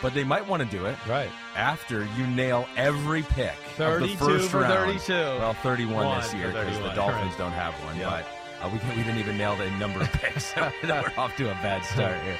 But they might want to do it Right. after you nail every pick. of the 32 first for round. 32. Well, 31 One this year because the Dolphins right. don't have one. Yeah. But uh, we, we didn't even nail the number of picks. so we're off to a bad start here.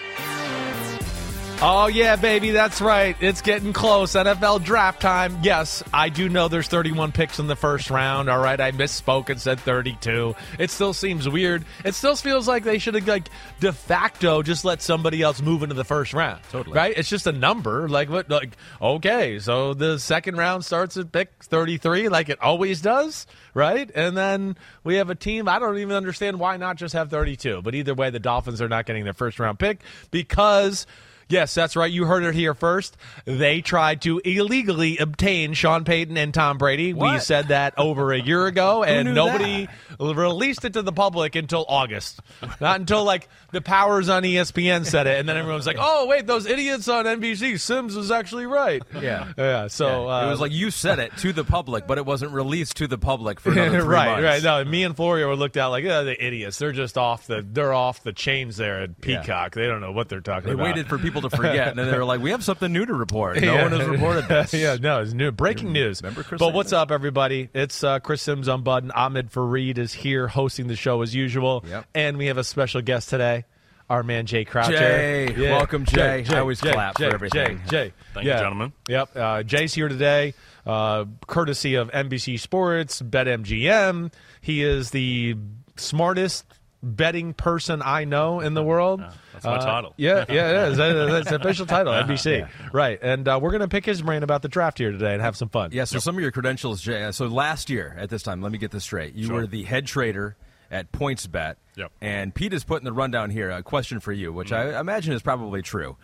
Oh, yeah, baby, that's right. It's getting close. NFL draft time. Yes, I do know there's 31 picks in the first round. All right, I misspoke and said 32. It still seems weird. It still feels like they should have, like, de facto just let somebody else move into the first round. Totally. Right? It's just a number. Like, what? Like, okay, so the second round starts at pick 33, like it always does, right? And then we have a team. I don't even understand why not just have 32. But either way, the Dolphins are not getting their first round pick because. Yes, that's right. You heard it here first. They tried to illegally obtain Sean Payton and Tom Brady. We said that over a year ago, and nobody released it to the public until August. Not until like the powers on ESPN said it, and then everyone was like, "Oh, wait, those idiots on NBC, Simms was actually right." Yeah. yeah. So uh, it was like you said it to the public, but it wasn't released to the public for another three right, months. right. No, me and Florio were looked at like, oh, the idiots. They're just off the they're off the chains there at Yeah. Peacock. They don't know what they're talking They about. They waited for people to forget, and then they were like, "We have something new to report. No Yeah. one has reported this." yeah, no, it's new breaking news. remember Chris but what's up, everybody? It's uh, Chris Simms Unbuttoned. Ahmed Fareed is here hosting the show as usual, Yep. and we have a special guest today. Our man Jay Croucher. Jay. Welcome, Jay. I always clap for Jay, everything. Jay, Jay. Thank you, gentlemen. Yep. Uh, Jay's here today, uh, courtesy of NBC Sports, BetMGM. He is the smartest betting person I know in the world. That's my Uh, title. Yeah, yeah, it is. That- That's the official title, NBC. Right. And uh, we're going to pick his brain about the draft here today and have some fun. Yeah, so some of your credentials, Jay. uh, So last year at this time, let me get this straight. You Sure. were the head trader at PointsBet. Yep. And Pete is putting the rundown here. A question for you, which mm-hmm. I imagine is probably true.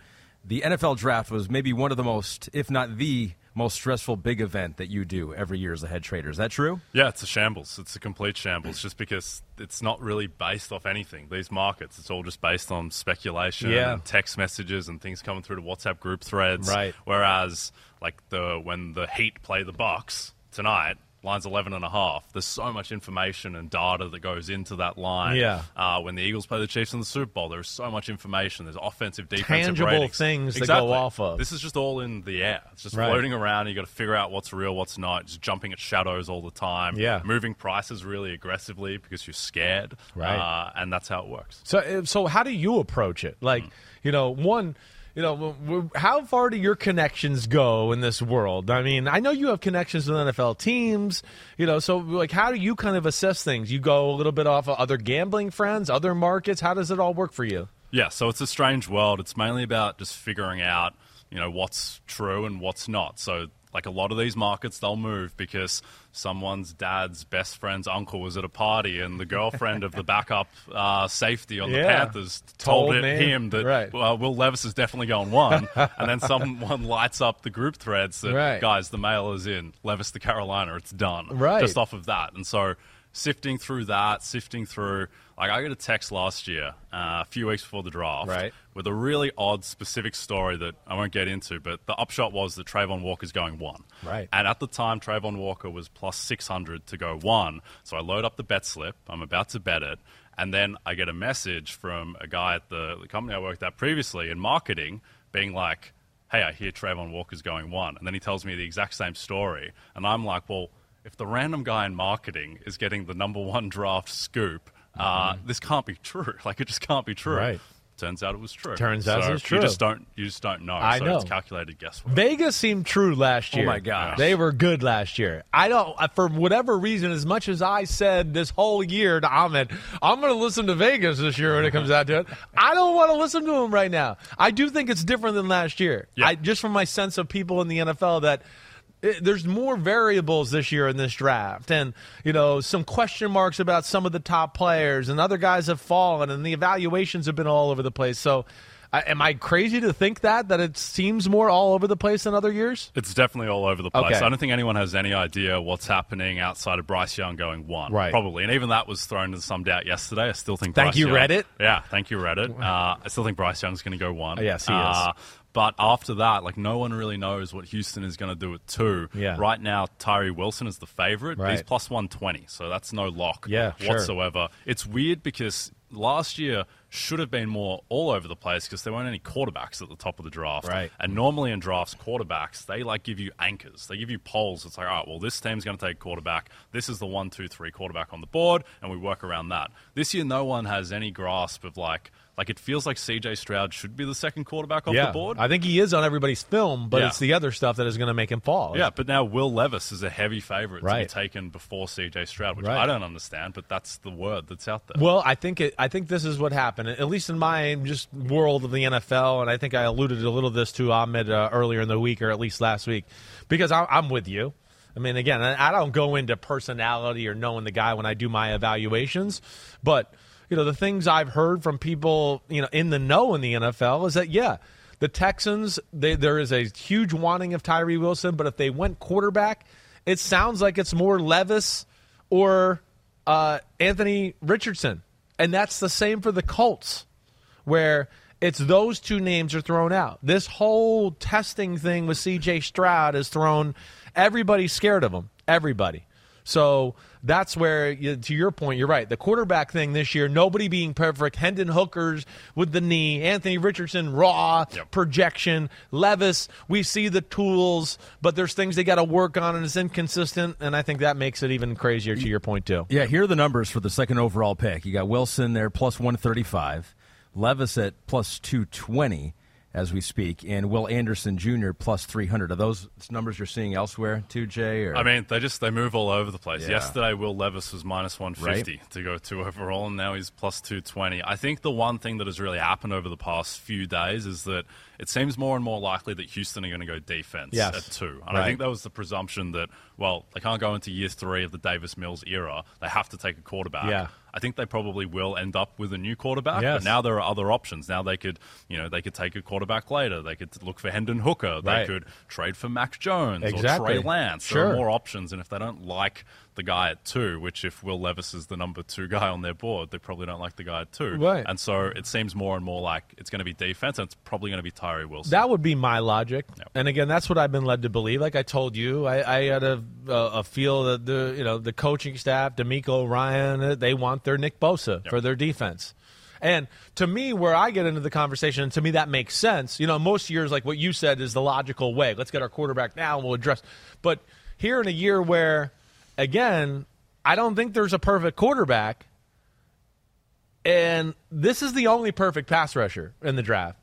The NFL draft was maybe one of the most, if not the most stressful big event that you do every year as a head trader. Is that true? Yeah, it's a shambles. It's a complete shambles just because it's not really based off anything. These markets, it's all just based on speculation Yeah. and text messages and things coming through to WhatsApp group threads. Right. Whereas, like, the when the Heat play the Bucks tonight, line's 11 and a half. There's so much information and data that goes into that line. Yeah. Uh, when the Eagles play the Chiefs in the Super Bowl, there's so much information. There's offensive, defensive Tangible ratings. things to go exactly. off of. This is just all in the air. It's just Right. floating around. You got to figure out what's real, what's not. Just jumping at shadows all the time. Yeah. moving prices really aggressively because you're scared. Right. uh, and that's how it works. So, uh, so how do you approach it? Like, you know, one, you know, how far do your connections go in this world? I mean, I know you have connections with NFL teams, you know, so like, how do you kind of assess things? You go a little bit off of other gambling friends, other markets. How does it all work for you? Yeah, so it's a strange world. It's mainly about just figuring out, you know, what's true and what's not. So, like a lot of these markets, they'll move because someone's dad's best friend's uncle was at a party, and the girlfriend of the backup uh, safety on the Panthers told, Told it, him that Right. uh, Will Levis is definitely going one, and then someone lights up the group threads that Right. guys, the mail is in Levis to Carolina, it's done, Right. Just off of that, and so sifting through that, sifting through. Like I got a text last year, uh, a few weeks before the draft, Right. With a really odd, specific story that I won't get into. But the upshot was that Travon Walker's going one, Right. And at the time, Travon Walker was plus six hundred to go one. So I load up the bet slip. I'm about to bet it, and then I get a message from a guy at the, the company I worked at previously in marketing, being like, "Hey, I hear Travon Walker's going one," and then he tells me the exact same story, and I'm like, "Well." If the random guy in marketing is getting the number one draft scoop Uh, this can't be true. Like it just can't be true. Right. Turns out it was true. Turns out So it's true. You just don't. You just don't know. I so know. It's calculated guesswork. Vegas seemed true last year. Oh my gosh. they were good last year. I don't, uh, for whatever reason, as much as I said this whole year to Ahmed, I'm going to listen to Vegas this year when it comes out to it. I don't want to listen to him right now. I do think it's different than last year. Yeah. I just from my sense of people in the NFL that. It- there's more variables this year in this draft, and you know some question marks about some of the top players, and other guys have fallen, and the evaluations have been all over the place. So, I am I crazy to think that that it seems more all over the place than other years? It's definitely all over the place. Okay. I don't think anyone has any idea what's happening outside of Bryce Young going one. Right. Probably. And even that was thrown into some doubt yesterday. I still think Bryce Young. Thank Bryce you, Young- Reddit. Yeah, thank you, Reddit. Uh, I still think Bryce Young's going to go one. Yes, he is. But after that, like no one really knows what Houston is going to do at two. Yeah. Right now, Tyree Wilson is the favorite. but He's plus 120, so that's no lock Yeah, sure. whatsoever. It's weird because last year should have been more all over the place because there weren't any quarterbacks at the top of the draft. Right. And normally in drafts, quarterbacks they like give you anchors. They give you polls. It's like, all right, well, this team's going to take quarterback. This is the one, two, three quarterback on the board, and we work around that. This year, no one has any grasp of like, like it feels like C.J. Stroud should be the second quarterback off yeah, the board. I think he is on everybody's film, but Yeah. it's the other stuff that is going to make him fall. yeah, but now Will Levis is a heavy favorite to be taken before C.J. Stroud, which Right. I don't understand, but that's the word that's out there. Well, I think it, I think this is what happened, at least in my just world of the NFL, and I think I alluded a little this to Ahmed uh, earlier in the week, or at least last week, because I, I'm with you. I mean, again, I don't go into personality or knowing the guy when I do my evaluations, but you know the things I've heard from people, you know, in the know in the NFL is that yeah, the Texans they, there is a huge wanting of Tyree Wilson, but if they went quarterback, it sounds like it's more Levis or uh, Anthony Richardson. And that's the same for the Colts, where it's those two names are thrown out. This whole testing thing with CJ Stroud has thrown everybody scared of him. Everybody. So that's where, you, to your point, you're right. The quarterback thing this year, nobody being perfect. Hendon Hookers with the knee, Anthony Richardson raw Yep. projection, Levis. We see the tools, but there's things they got to work on, and it's inconsistent. And I think that makes it even crazier. To your point too. Yeah, here are the numbers for the second overall pick. You got Wilson there plus 135, Levis at plus 220 as we speak, and Will Anderson Jr. plus 300. Are those numbers you're seeing elsewhere too, Jay? Or? I mean, they just they move all over the place. Yeah. Yesterday, Will Levis was minus one fifty to go two overall, and now he's plus two twenty. I think the one thing that has really happened over the past few days is that it seems more and more likely that Houston are going to go defense Yes. at two, and Right. I think that was the presumption that well they can't go into year three of the Davis Mills era. They have to take a quarterback. Yeah. I think they probably will end up with a new quarterback, Yes. but now there are other options. Now they could, you know, they could take a quarterback later. They could look for Hendon Hooker. They could trade for Mac Jones Exactly. or Trey Lance. There Sure. are more options, and if they don't like the guy at two, which if Will Levis is the number two guy on their board, they probably don't like the guy at two. Right. And so it seems more and more like it's going to be defense, and it's probably going to be Tyree Wilson. That would be my logic, Yep. and again, that's what I've been led to believe. Like I told you, I, I had a, a, a feel that the you know the coaching staff, DeMeco Ryan, uh, they want their Nick Bosa for their defense. And to me, where I get into the conversation, and to me that makes sense. You know, most years, like what you said, is the logical way. Let's get our quarterback now, and we'll address. But here in a year where, again, I don't think there's a perfect quarterback, and this is the only perfect pass rusher in the draft.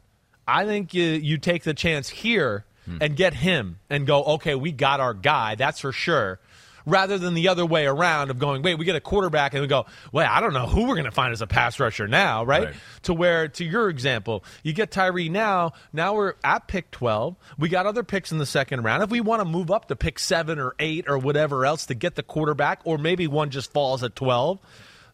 I think you you take the chance here hmm. and get him and go, okay, we got our guy, that's for sure. Rather than the other way around of going, wait, we get a quarterback and we go, well, I don't know who we're going to find as a pass rusher now, right? Right. To where, to your example, you get Tyree now. Now we're at pick 12. We got other picks in the second round. If we want to move up to pick seven or eight or whatever else to get the quarterback, or maybe one just falls at 12,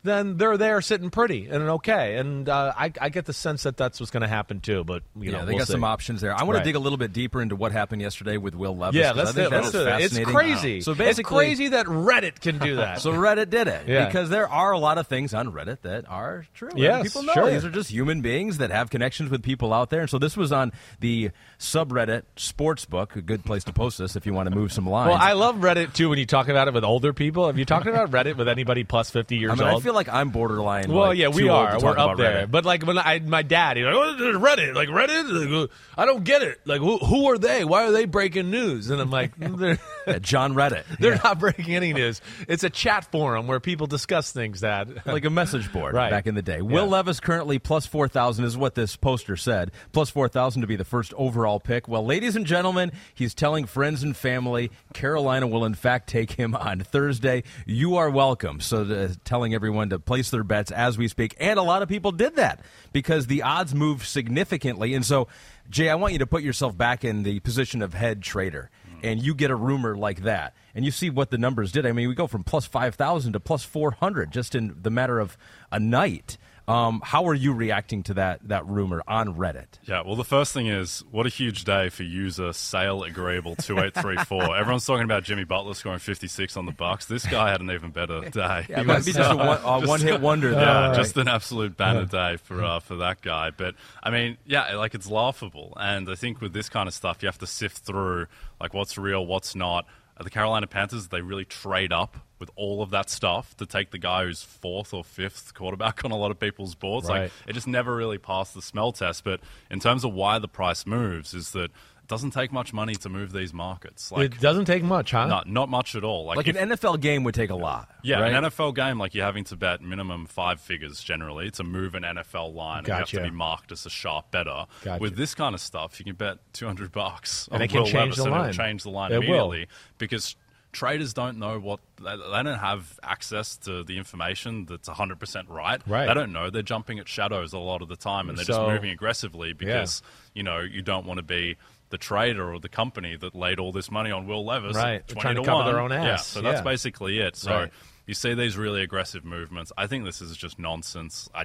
then they're there sitting pretty and okay. And uh, I, I get the sense that that's what's going to happen too. But you yeah, know, they we'll got see. some options there. I want Right. to dig a little bit deeper into what happened yesterday with Will Levis. Yeah, let's I do. Let's do it. It's crazy. So it's basically, crazy that Reddit can do that. So Reddit did it Yeah. because there are a lot of things on Reddit that are true. Yes, people know sure. these are just human beings that have connections with people out there. And so this was on the subreddit Sportsbook, a good place to post this if you want to move some lines. well, I love Reddit too when you talk about it with older people. Have you talked about Reddit with anybody plus 50 years I mean, old? Like I'm borderline. Well, like, yeah, we are. We're up there. Reddit. But like when I, my dad, he's like, oh, Reddit, like Reddit. Like, I don't get it. Like, who, who are they? Why are they breaking news? And I'm like, Yeah, John Reddit, they're Yeah. not breaking any news. It's a chat forum where people discuss things. that like a message board Right. back in the day. Will Yeah. Levis currently plus 4,000 is what this poster said. Plus 4,000 to be the first overall pick. Well, ladies and gentlemen, he's telling friends and family Carolina will in fact take him on Thursday. You are welcome. So uh, telling everyone to place their bets as we speak. And a lot of people did that because the odds moved significantly. And so, Jay, I want you to put yourself back in the position of head trader. And you get a rumor like that, and you see what the numbers did. I mean, we go from plus 5,000 to plus 400 just in the matter of a night. Um, how are you reacting to that that rumor on Reddit? Yeah, well, the first thing is what a huge day for user sale agreeable two eight three four. Everyone's talking about Jimmy Butler scoring fifty six on the Bucks. This guy had an even better day. Yeah, might be just a one, uh, one hit wonder. Yeah, right? just an absolute banner day for uh, for that guy. But I mean, yeah, like it's laughable, and I think with this kind of stuff, you have to sift through like what's real, what's not. The Carolina Panthers, they really trade up with all of that stuff to take the guy who's fourth or fifth quarterback on a lot of people's boards. Right. Like it just never really passed the smell test. But in terms of why the price moves, is that it doesn't take much money to move these markets. Like it doesn't take much, huh? not not much at all. like if- an NFL game would take a lot. yeah, right? an NFL game, like you're having to bet minimum five figures generally to move an NFL line. And you have to be marked as a sharp better. Gotcha. With this kind of stuff, you can bet 200 bucks And on it can Will change Levis the and it'll line. change the line It will. immediately because traders don't know what they, they don't have access to the information that's 100% right. Right. They don't know. They're jumping at shadows a lot of the time and they're So- just moving aggressively because, you know, you don't want to be the trader or the company that laid all this money on Will Levis. Right. 20 trying to to cover 1. their own ass. Yeah, so that's Yeah. basically it. So Right. You see these really aggressive movements. I think this is just nonsense. I, I,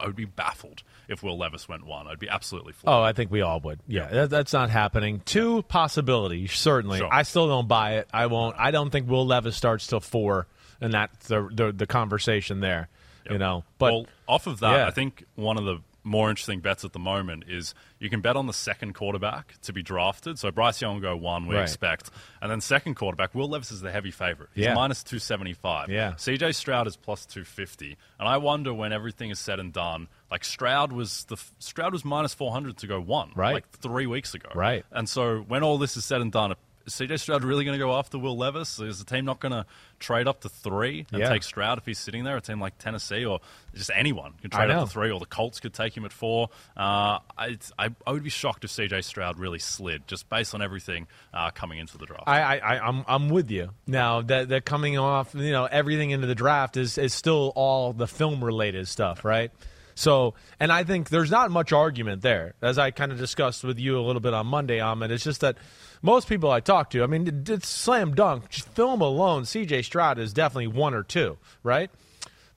I would be baffled if Will Levis went one. I'd be absolutely floored. Oh, I think we all would. Yeah, that, that's not happening. Two possibilities, certainly. Sure. I still don't buy it. I won't. I don't think Will Levis starts till four, and that's the the, the conversation there. You know, but well, off of that, Yeah. I think one of the more interesting bets at the moment is you can bet on the second quarterback to be drafted. So Bryce Young will go one, we Right. expect, and then second quarterback, Will Levis is the heavy favorite. He's Yeah. minus two seventy five. Yeah. CJ Stroud is plus two fifty, and I wonder when everything is said and done. Like Stroud was the Stroud was minus four hundred to go one, Right. Like three weeks ago, Right. And so when all this is said and done. Is CJ Stroud really going to go after Will Levis? Is the team not going to trade up to three and Yeah. take Stroud if he's sitting there? A team like Tennessee or just anyone can trade up to three, or the Colts could take him at four. Uh, I, I, I would be shocked if CJ Stroud really slid, just based on everything uh, coming into the draft. I, I, I I'm I'm with you. Now that that coming off, you know, everything into the draft is is still all the film related stuff, right? So, and I think there's not much argument there, as I kind of discussed with you a little bit on Monday, Ahmed. It's just that most people I talk to, I mean, it's slam dunk. Just film alone, C.J. Stroud is definitely one or two, right?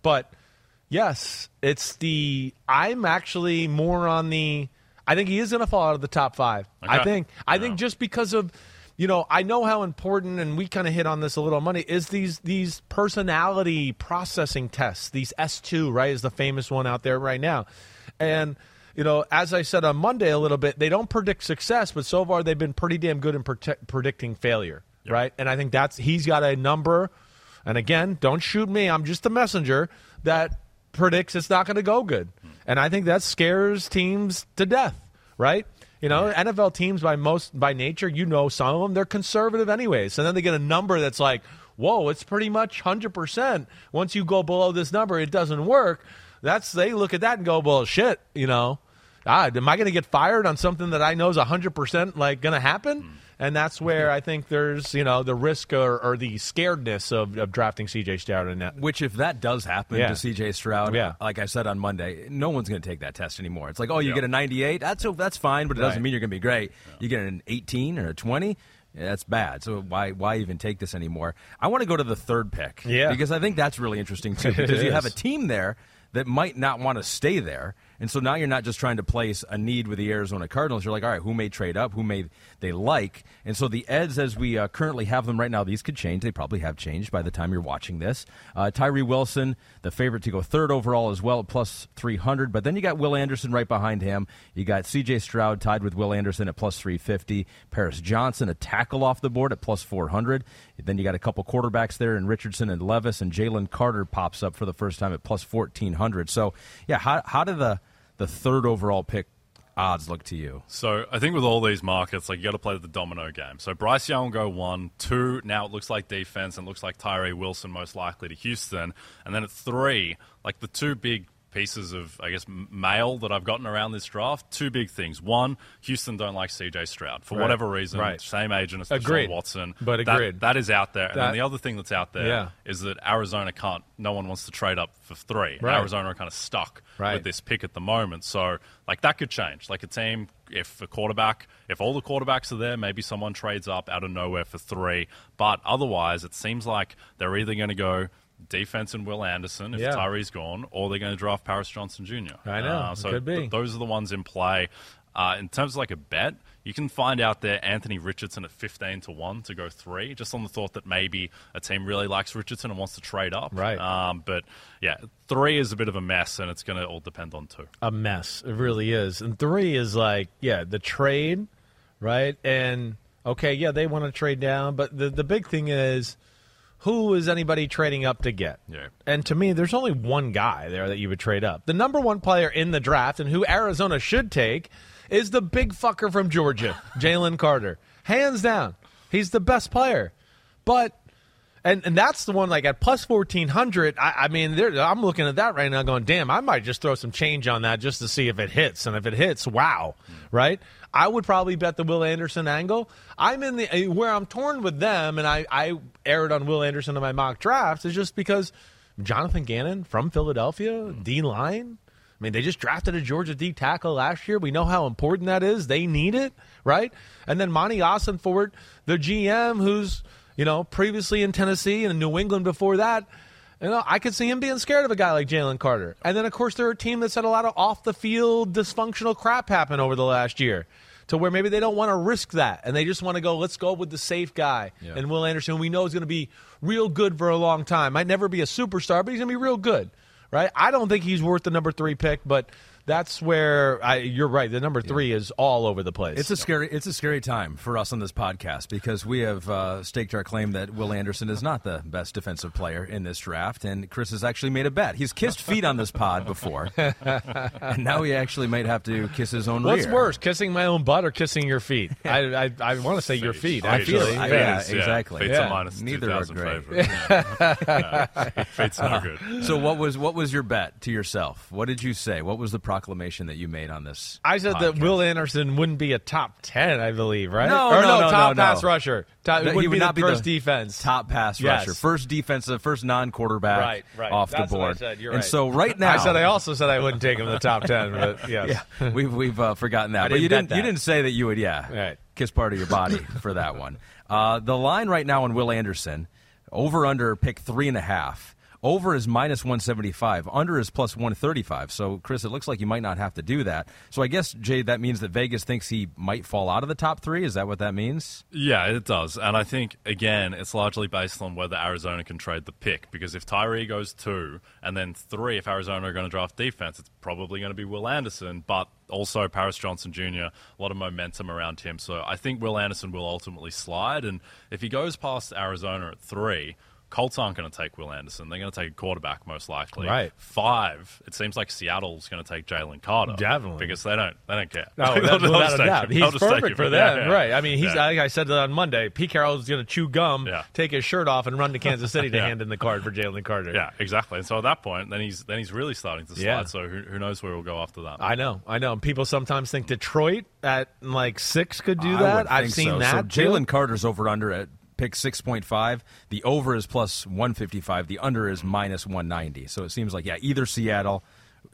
But yes, it's the. I'm actually more on the. I think he is going to fall out of the top five. I think. I Yeah. think just because of, you know, I know how important, and we kind of hit on this a little Money is these these personality processing tests. These S two, right, is the famous one out there right now, and. You know, as I said on Monday a little bit, they don't predict success, but so far they've been pretty damn good in predicting failure, right? And I think that's he's got a number and again, don't shoot me. I'm just a messenger that predicts it's not going to go good. Hmm. And I think that scares teams to death, right? You know, NFL teams by most by nature, you know some of them, they're conservative anyways. And then they get a number that's like, "Whoa, it's pretty much 100%. Once you go below this number, it doesn't work." That's they look at that and go, "Well, shit, you know, ah, am I going to get fired on something that I know is 100% like going to happen?" And that's where I think there's, you know, the risk or, or the scaredness of, of drafting CJ Stroud in that. Which, if that does happen Yeah. to C.J. Stroud, Yeah. like I said on Monday, no one's going to take that test anymore. It's like, oh, you Yeah. get a 98, that's that's fine, but it doesn't Right. mean you're going to be great. You get an 18 or a 20, that's bad. So why why even take this anymore? I want to go to the third pick, Yeah. because I think that's really interesting too. Because you have a team there that might not want to stay there, And so now you're not just trying to place a need with the Arizona Cardinals. You're like, all right, who may trade up? Who may they like? And so the Eds, as we uh, currently have them right now, these could change. They probably have changed by the time you're watching this. Uh, Tyree Wilson, the favorite to go third overall as well at plus 300. But then you got Will Anderson right behind him. You got C.J. Stroud tied with Will Anderson at plus 350. Paris Johnson, a tackle off the board at plus 400. Then you got a couple quarterbacks there in Richardson and Levis, and Jalen Carter pops up for the first time at plus 1400. So, yeah, how, how did the the third overall pick odds look to you? So I think with all these markets, like you got to play the domino game. So Bryce Young will go one, two. Now it looks like defense, and looks like Tyree Wilson most likely to Houston, and then at three, like the two big pieces of, I guess, mail that I've gotten around this draft. Two big things. One, Houston don't like C.J. Stroud for right. whatever reason. Right. Same agent as. Deshaun Watson. But that, agreed. that is out there. That, and then the other thing that's out there yeah. is that Arizona can't. No one wants to trade up for three. Right. Arizona are kind of stuck right. with this pick at the moment. So, like that could change. Like a team, if a quarterback, if all the quarterbacks are there, maybe someone trades up out of nowhere for three. But otherwise, it seems like they're either going to go defense and Will Anderson if yeah. Tyree's gone, or they're going to draft Paris Johnson Jr. I know. Uh, so could be. Th- those are the ones in play. Uh, in terms of like a bet, you can find out there Anthony Richardson at 15 to 1 to go three, just on the thought that maybe a team really likes Richardson and wants to trade up. Right. Um, but yeah, three is a bit of a mess, and it's going to all depend on two. A mess. It really is. And three is like, yeah, the trade, right? And okay, yeah, they want to trade down, but the, the big thing is who is anybody trading up to get? Yeah. And to me, there's only one guy there that you would trade up. The number one player in the draft and who Arizona should take is the big fucker from Georgia, Jalen Carter. Hands down. He's the best player. But and and that's the one like at plus fourteen hundred. I, I mean, I'm looking at that right now, going, "Damn, I might just throw some change on that just to see if it hits." And if it hits, wow, right? I would probably bet the Will Anderson angle. I'm in the eh, where I'm torn with them, and I I aired on Will Anderson in my mock drafts is just because Jonathan Gannon from Philadelphia, D line. I mean, they just drafted a Georgia D tackle last year. We know how important that is. They need it, right? And then Monti Ossenfort, the GM, who's you know, previously in Tennessee and New England before that. You know, I could see him being scared of a guy like Jalen Carter. And then, of course, they're a team that's had a lot of off the field dysfunctional crap happen over the last year to where maybe they don't want to risk that. And they just want to go, let's go with the safe guy. Yeah. And Will Anderson, we know is going to be real good for a long time. Might never be a superstar, but he's going to be real good, right? I don't think he's worth the number three pick, but that's where I, you're right. The number three is all over the place. It's a scary. It's a scary time for us on this podcast because we have uh, staked our claim that Will Anderson is not the best defensive player in this draft, and Chris has actually made a bet. He's kissed feet on this pod before, and now he actually might have to kiss his own What's rear. worse, kissing my own butt or kissing your feet? I I, I want to say your feet. I Actually, feel- I- feet yeah, exactly. Feet's Yeah. a minus Neither are 2,000 great. favorite. Yeah. Yeah. Feet's no good. So what was what was your bet to yourself? What did you say? What was the proclamation that you made on this? I said that? Will Anderson wouldn't be a top ten, I believe, right? No, or no, no, top no, pass no. rusher. Top, That- he wouldn't be not the be first the defense. top pass Yes. rusher, first defensive, first non-quarterback Right, right. off That's the board. said. And right. so right now, I said I also said I wouldn't take him in the top ten, but yes. yeah, we've we've uh, forgotten that. I but you didn't didn't bet you didn't say that you would yeah Right. kiss part of your body for that one. Uh, the line right now on Will Anderson, over under pick three and a half. Over is minus 175. Under is plus 135. So, Chris, it looks like you might not have to do that. So, I guess, Jay, that means that Vegas thinks he might fall out of the top three. Is that what that means? Yeah, it does. And I think, again, it's largely based on whether Arizona can trade the pick. Because if Tyree goes two, and then three, if Arizona are going to draft defense, it's probably going to be Will Anderson, but also Paris Johnson Jr., a lot of momentum around him. So I think Will Anderson will ultimately slide. And if he goes past Arizona at three, Colts aren't going to take Will Anderson. They're going to take a quarterback most likely. Right. Five. It seems like Seattle's going to take Jalen Carter. Definitely. because they don't they don't care. Oh, no, that, they'll without a doubt. He's perfect for them, yeah. right? I mean, he's Yeah. like I said that on Monday. Pete Carroll's going to chew gum, Yeah. take his shirt off, and run to Kansas City to Yeah. hand in the card for Jalen Carter. Yeah, exactly. And so at that point, then he's then he's really starting to slide. Yeah. So who, who knows where we'll go after that? I know, I know. People sometimes think Detroit at like six could do I that. I've seen so. that. So. Jalen Carter's over under at pick 6.5. The over is plus 155. The under is minus 190. So it seems like, yeah, either Seattle,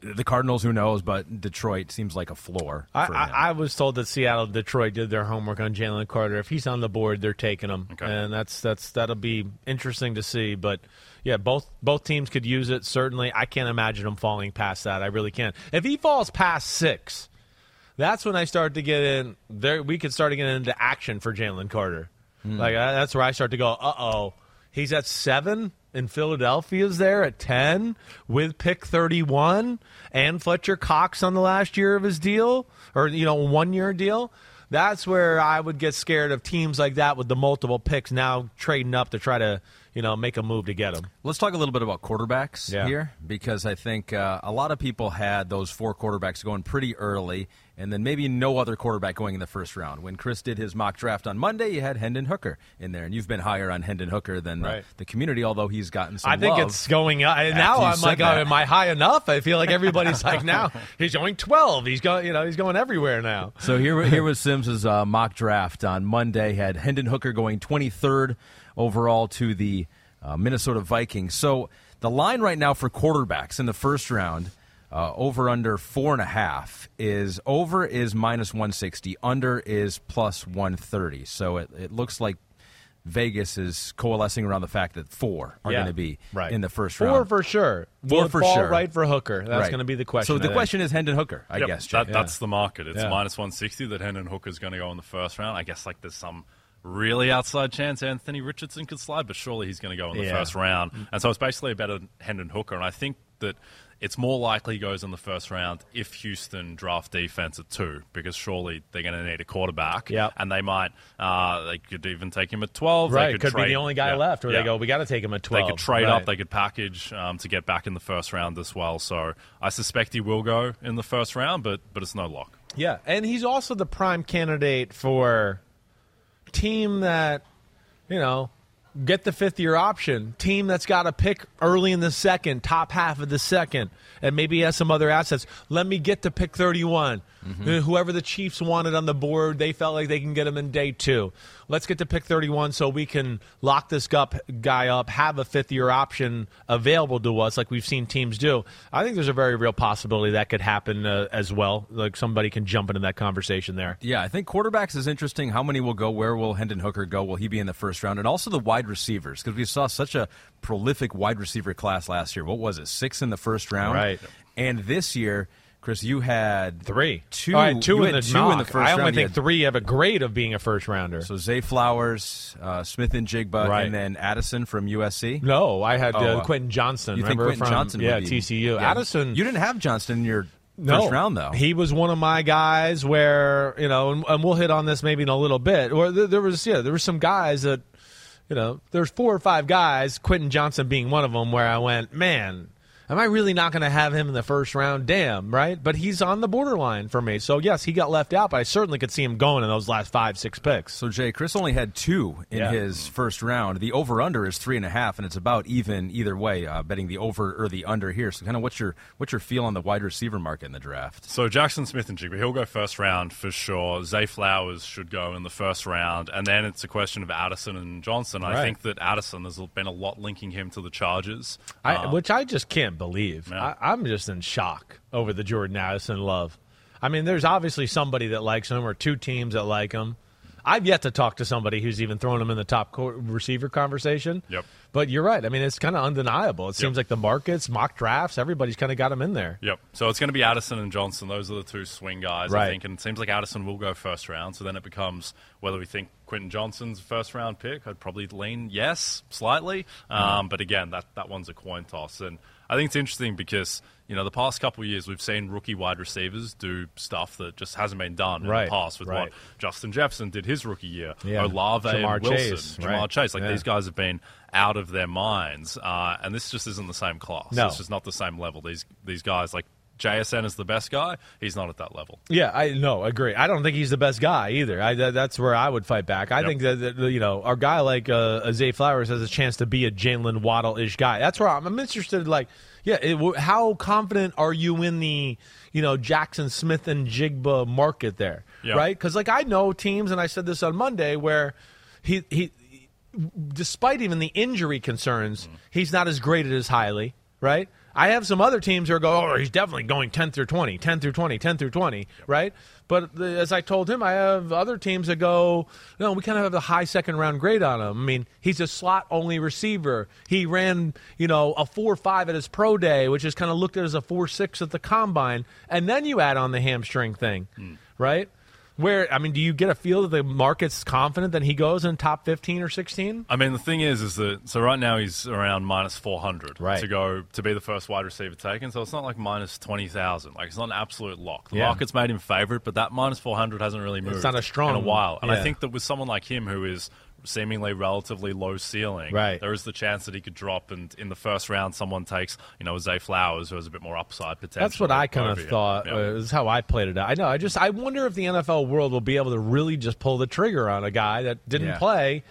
the Cardinals, who knows? But Detroit seems like a floor. I, for I, him. I was told that Seattle, Detroit did their homework on Jalen Carter. If he's on the board, they're taking him, Okay. and that's that's that'll be interesting to see. But yeah, both both teams could use it. Certainly, I can't imagine him falling past that. I really can't. If he falls past six, that's when I start to get in. There, we could start to get into action for Jalen Carter. Like uh, that's where I start to go. Uh oh, he's at seven, and Philadelphia's there at ten with pick thirty-one, and Fletcher Cox on the last year of his deal, or you know, one year deal. That's where I would get scared of teams like that with the multiple picks now trading up to try to you know make a move to get them Let's talk a little bit about quarterbacks Yeah. here because I think uh, a lot of people had those four quarterbacks going pretty early, and then maybe no other quarterback going in the first round. When Chris did his mock draft on Monday, you had Hendon Hooker in there, and you've been higher on Hendon Hooker than Right. the, the community, although he's gotten some I think it's going up. And now I'm like, oh, am I high enough? I feel like everybody's like, now he's going 12. He's going, you know, he's going everywhere now. So here, here was Simms's uh, mock draft on Monday. Had Hendon Hooker going 23rd overall to the uh, Minnesota Vikings. So the line right now for quarterbacks in the first round, uh, over under four and a half, is over is minus 160, under is plus 130. So it, it looks like Vegas is coalescing around the fact that four are Yeah. going to be Right. in the first Four round. for sure. Four Will for fall sure. right for Hooker? That's Right. going to be the question. So I the think. question is Hendon Hooker, I Yep, guess. that, Jay. that's the market. It's Yeah. minus 160 that Hendon Hooker is going to go in the first round. I guess like there's some really outside chance Anthony Richardson could slide, but surely he's going to go in the Yeah. first round. And so it's basically about a Hendon Hooker. And I think that it's more likely he goes in the first round if Houston draft defense at two, because surely they're going to need a quarterback. Yep. And they might, uh, they could even take him at 12. They right. could Could trade, be the only guy yeah, left where yeah. they go, we got to take him at 12. They could trade Right. up. They could package um, to get back in the first round as well. So I suspect he will go in the first round, but but it's no lock. Yeah, and he's also the prime candidate for team that you know get the fifth year option. Team that's got a pick early in the second, top half of the second, and maybe has some other assets. Let me get to pick thirty one. Whoever the Chiefs wanted on the board, they felt like they can get him in day two. Let's get to pick 31 so we can lock this guy up, have a fifth year option available to us like we've seen teams do. I think there's a very real possibility that could happen uh, as well. Like somebody can jump into that conversation there. Yeah, I think quarterbacks is interesting. How many will go? Where will Hendon Hooker go? Will he be in the first round? And also the wide receivers, because we saw such a prolific wide receiver class last year. What was it? Six in the first round, Right. And this year, Chris, you had Three. two, All right, two, in, had the two in the first I only round. Think had- three have a grade of being a first rounder. So Zay Flowers, uh, Smith-Njigba, Right. and then Addison from USC. no, I had Oh, uh, uh, Quentin Johnston. You think remember Quentin from Johnson? yeah TCU. Yeah. Addison. You didn't have Johnston in your no, first round though. He was one of my guys where you know, and, and we'll hit on this maybe in a little bit. Or there, there was yeah, there were some guys that you know, there's four or five guys, Quentin Johnston being one of them, where I went, man. Am I really not going to have him in the first round? Damn, right? But he's on the borderline for me. So, yes, he got left out, but I certainly could see him going in those last five, six picks. So Jay, Chris only had two in Yeah. his first round. The over under is three and a half, and it's about even either way. Uh, betting the over or the under here. So kind of what's your what's your feel on the wide receiver market in the draft? So Jaxon Smith-Njigba, he'll go first round for sure. Zay Flowers should go in the first round, and then it's a question of Addison and Johnston. I think that Addison there's been a lot linking him to the Chargers. I, Um, which I just can't believe. Yeah. I, I'm just in shock over the Jordan Addison love. I mean, there's obviously somebody that likes him, or two teams that like him. I've yet to talk to somebody who's even thrown him in the top co- receiver conversation. Yep. But you're right. I mean, it's kind of undeniable. It seems like the markets, mock drafts, everybody's kind of got him in there. Yep. So it's going to be Addison and Johnston. Those are the two swing guys, Right. I think. And it seems like Addison will go first round. So then it becomes whether we think Quentin Johnston's first round pick. I'd probably lean yes, slightly. Um, but again, that, that one's a coin toss. And I think it's interesting because, you know, the past couple of years we've seen rookie wide receivers do stuff that just hasn't been done in Right, the past with right. what Justin Jefferson did his rookie year. Yeah. Olave Ja'Marr and Wilson. Chase, Ja'Marr right. Chase. Like Yeah. these guys have been out of their minds. Uh, and this just isn't the same class. No. It's just not the same level. These these guys like JSN is the best guy. He's not at that level. Yeah, I no I agree. I don't think he's the best guy either. I, that, that's where I would fight back. I Yep. think that, that you know our guy like uh, Zay Flowers has a chance to be a Jaylen Waddle ish guy. That's where I'm, I'm interested. Like, yeah, it, how confident are you in the you know Jaxon Smith-Njigba market there? Yeah. Right? Because like I know teams, and I said this on Monday, where he he despite even the injury concerns, he's not as graded as highly, right? I have some other teams who are going, oh, he's definitely going 10 through 20, 10 through 20, 10 through 20, right? But the, as I told him, I have other teams that go, no, we kind of have a high second round grade on him. I mean, he's a slot only receiver. He ran, you know, a 4 5 at his pro day, which is kind of looked at as a 4 6 at the combine. And then you add on the hamstring thing, hmm. right? Where I mean, do you get a feel that the market's confident that he goes in top fifteen or sixteen? I mean, the thing is, is that so right now he's around minus four hundred Right. to go to be the first wide receiver taken. So it's not like minus twenty thousand. Like it's not an absolute lock. The Yeah. market's made him favorite, but that minus four hundred hasn't really moved. It's not a strong- in a while. And yeah. I think that with someone like him who is seemingly relatively low ceiling, Right. there is the chance that he could drop, and in the first round, someone takes you know Zay Flowers who has a bit more upside potential. That's what I kind of thought. Yeah. Uh, is how I played it. out. I know. I just I wonder if the NFL world will be able to really just pull the trigger on a guy that didn't Yeah. play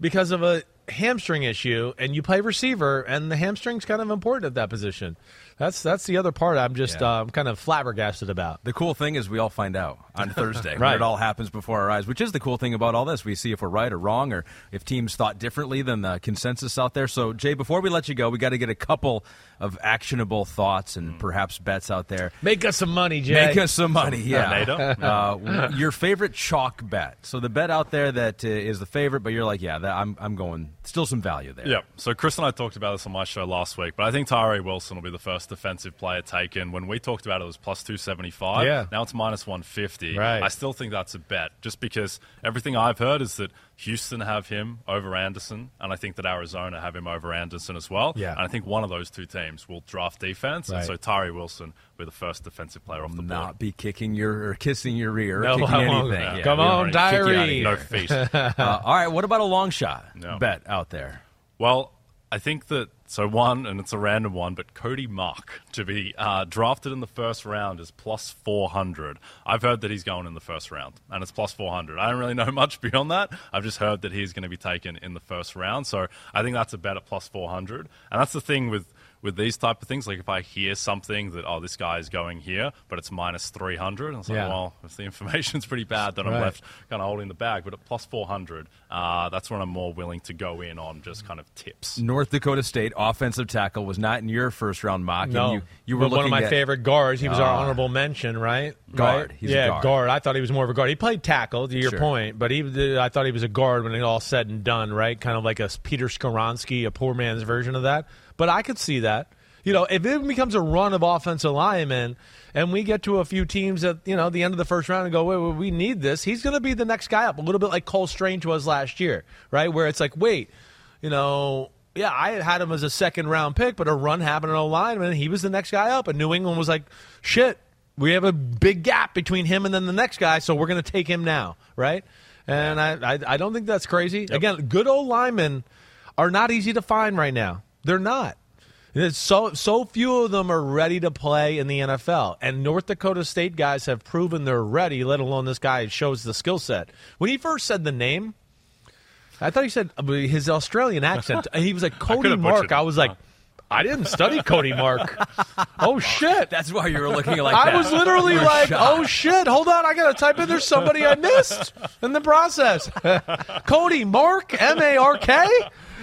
because of a hamstring issue, and you play receiver, and the hamstring's kind of important at that position. That's that's the other part. I'm just Yeah. I'm kind of flabbergasted about. The cool thing is we all find out on Thursday Right. it all happens before our eyes, which is the cool thing about all this. We see if we're right or wrong, or if teams thought differently than the consensus out there. So, Jay, before we let you go, we got to get a couple of actionable thoughts and perhaps bets out there. Make us some money, Jay. Make us some money, yeah. Uh, your favorite chalk bet. So the bet out there that uh, is the favorite, but you're like, yeah, that, I'm I'm going still some value there. Yeah. So Chris and I talked about this on my show last week, but I think Tyree Wilson will be the first defensive player taken. When we talked about it, it was plus 275. Yeah. Now it's minus 150. Right. I still think that's a bet, just because everything I've heard is that Houston have him over Anderson, and I think that Arizona have him over Anderson as well. Yeah. And I think one of those two teams will draft defense, Right. and so Tyree Wilson will be the first defensive player off the board. Not be kicking your or kissing your rear, or No, kicking anything. Yeah. Come on, wanna kick you outta Tyree. here. No feet. Uh, all right, what about a long shot No. bet out there? Well, I think that so one, and it's a random one, but Cody Mark to be uh, drafted in the first round is plus four hundred. I've heard that he's going in the first round, and it's plus four hundred. I don't really know much beyond that. I've just heard that he's going to be taken in the first round, so I think that's a bet at plus four hundred. And that's the thing with with these type of things. Like if I hear something that oh this guy is going here, but it's minus three hundred, it's like Yeah. well if the information's pretty bad, then I'm left kind of holding the bag. But at plus four hundred, uh, that's when I'm more willing to go in on just kind of tips. North Dakota State offensive tackle was not in your first round mock. and No, you, you were but one of my at- favorite guards. He was our Ah. honorable mention, right? Guard. Right? He's a yeah, guard. I thought he was more of a guard. He played tackle, to your Sure. point, but he, I thought he was a guard when it all said and done, right? Kind of like a Peter Skoronski, a poor man's version of that. But I could see that. You know, if it becomes a run of offensive linemen, and we get to a few teams at you know the end of the first round and go, wait, wait we need this. He's going to be the next guy up, a little bit like Cole Strange was last year, right? Where it's like, wait, you know, yeah, I had him as a second round pick, but a run happened in a lineman. He was the next guy up, and New England was like, shit, we have a big gap between him and then the next guy, so we're going to take him now, right? And I, I, I don't think that's crazy. Again, good old linemen are not easy to find right now. They're not. It's so so few of them are ready to play in the NFL, and North Dakota State guys have proven they're ready. Let alone this guy shows the skill set. When he first said the name, I thought he said uh, his Australian accent. he was like Cody have Mark. I was like, I didn't study Cody Mark. oh shit! That's why you were looking like I that. was literally You were like, shocked. oh shit, hold on, I gotta type in there's somebody I missed in the process. Cody Mark, M A R K?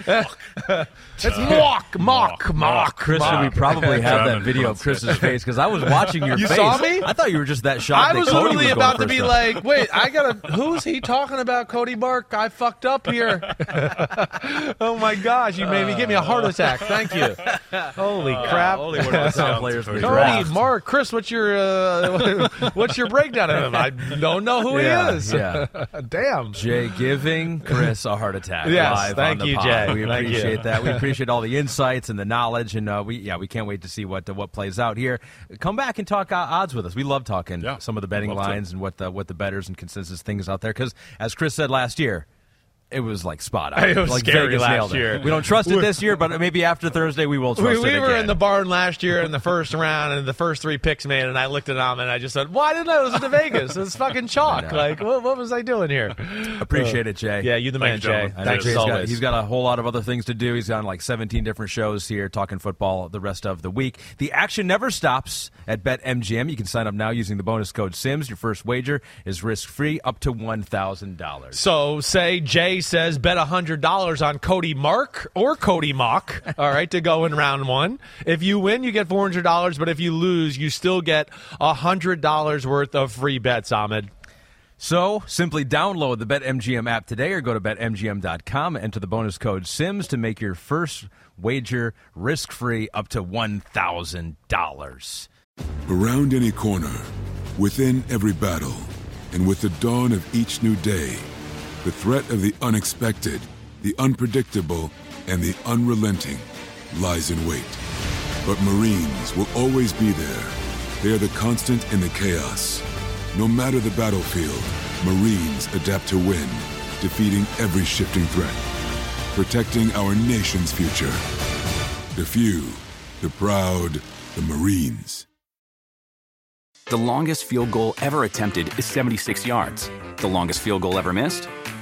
It's mock, mock, Mark. Chris, Mark. we probably have that video of Chris's face because I was watching your You face. saw me? I thought you were just that shocked. I that was Cody literally was going about to be round. like, wait, I gotta. Who's he talking about? Cody Mark? I fucked up here. oh my gosh, you made me give me a heart attack. Thank you. Holy crap! Only one of the players Cody Cody draft. Mark, Chris, what's your uh, what's your breakdown of him? I don't know who Yeah, he is. yeah. Damn. Jay giving Chris a heart attack. Yes, live thank on the you, pod. Jay. We appreciate that. We appreciate all the insights and the knowledge, and uh, we yeah we can't wait to see what uh, what plays out here. Come back and talk uh, odds with us. We love talking Yeah, some of the betting love to. lines and what the what the betters and consensus things out there. Because as Chris said last year. It was like spot on. It was like scary Vegas last nailed it. year. We don't trust it this year, but maybe after Thursday we will trust We, it we were in the barn last year in the first round, and the first three picks made, and I looked at them and I just said, "Why didn't I listen to Vegas? It's fucking chalk. Like, what, what was I doing here?" Appreciate it, Jay. Yeah, you the man, Thank Jay. gentlemen. I know Thanks Jay's as got, he's got a whole lot of other things to do. He's on like 17 different shows here talking football the rest of the week. The action never stops at BetMGM. You can sign up now using the bonus code SIMS. Your first wager is risk free up to $1,000. So say Jay Jay says bet $100 on Cody Mark or Cody Mock, all right, to go in round one. If you win, you get $400, but if you lose, you still get $100 worth of free bets, Ahmed. So simply download the BetMGM app today or go to BetMGM.com, and enter the bonus code SIMS to make your first wager risk free up to $1,000. Around any corner, within every battle, and with the dawn of each new day, the threat of the unexpected, the unpredictable, and the unrelenting lies in wait. But Marines will always be there. They are the constant in the chaos. No matter the battlefield, Marines adapt to win, defeating every shifting threat, protecting our nation's future. The few, the proud, the Marines. The longest field goal ever attempted is 76 yards. The longest field goal ever missed?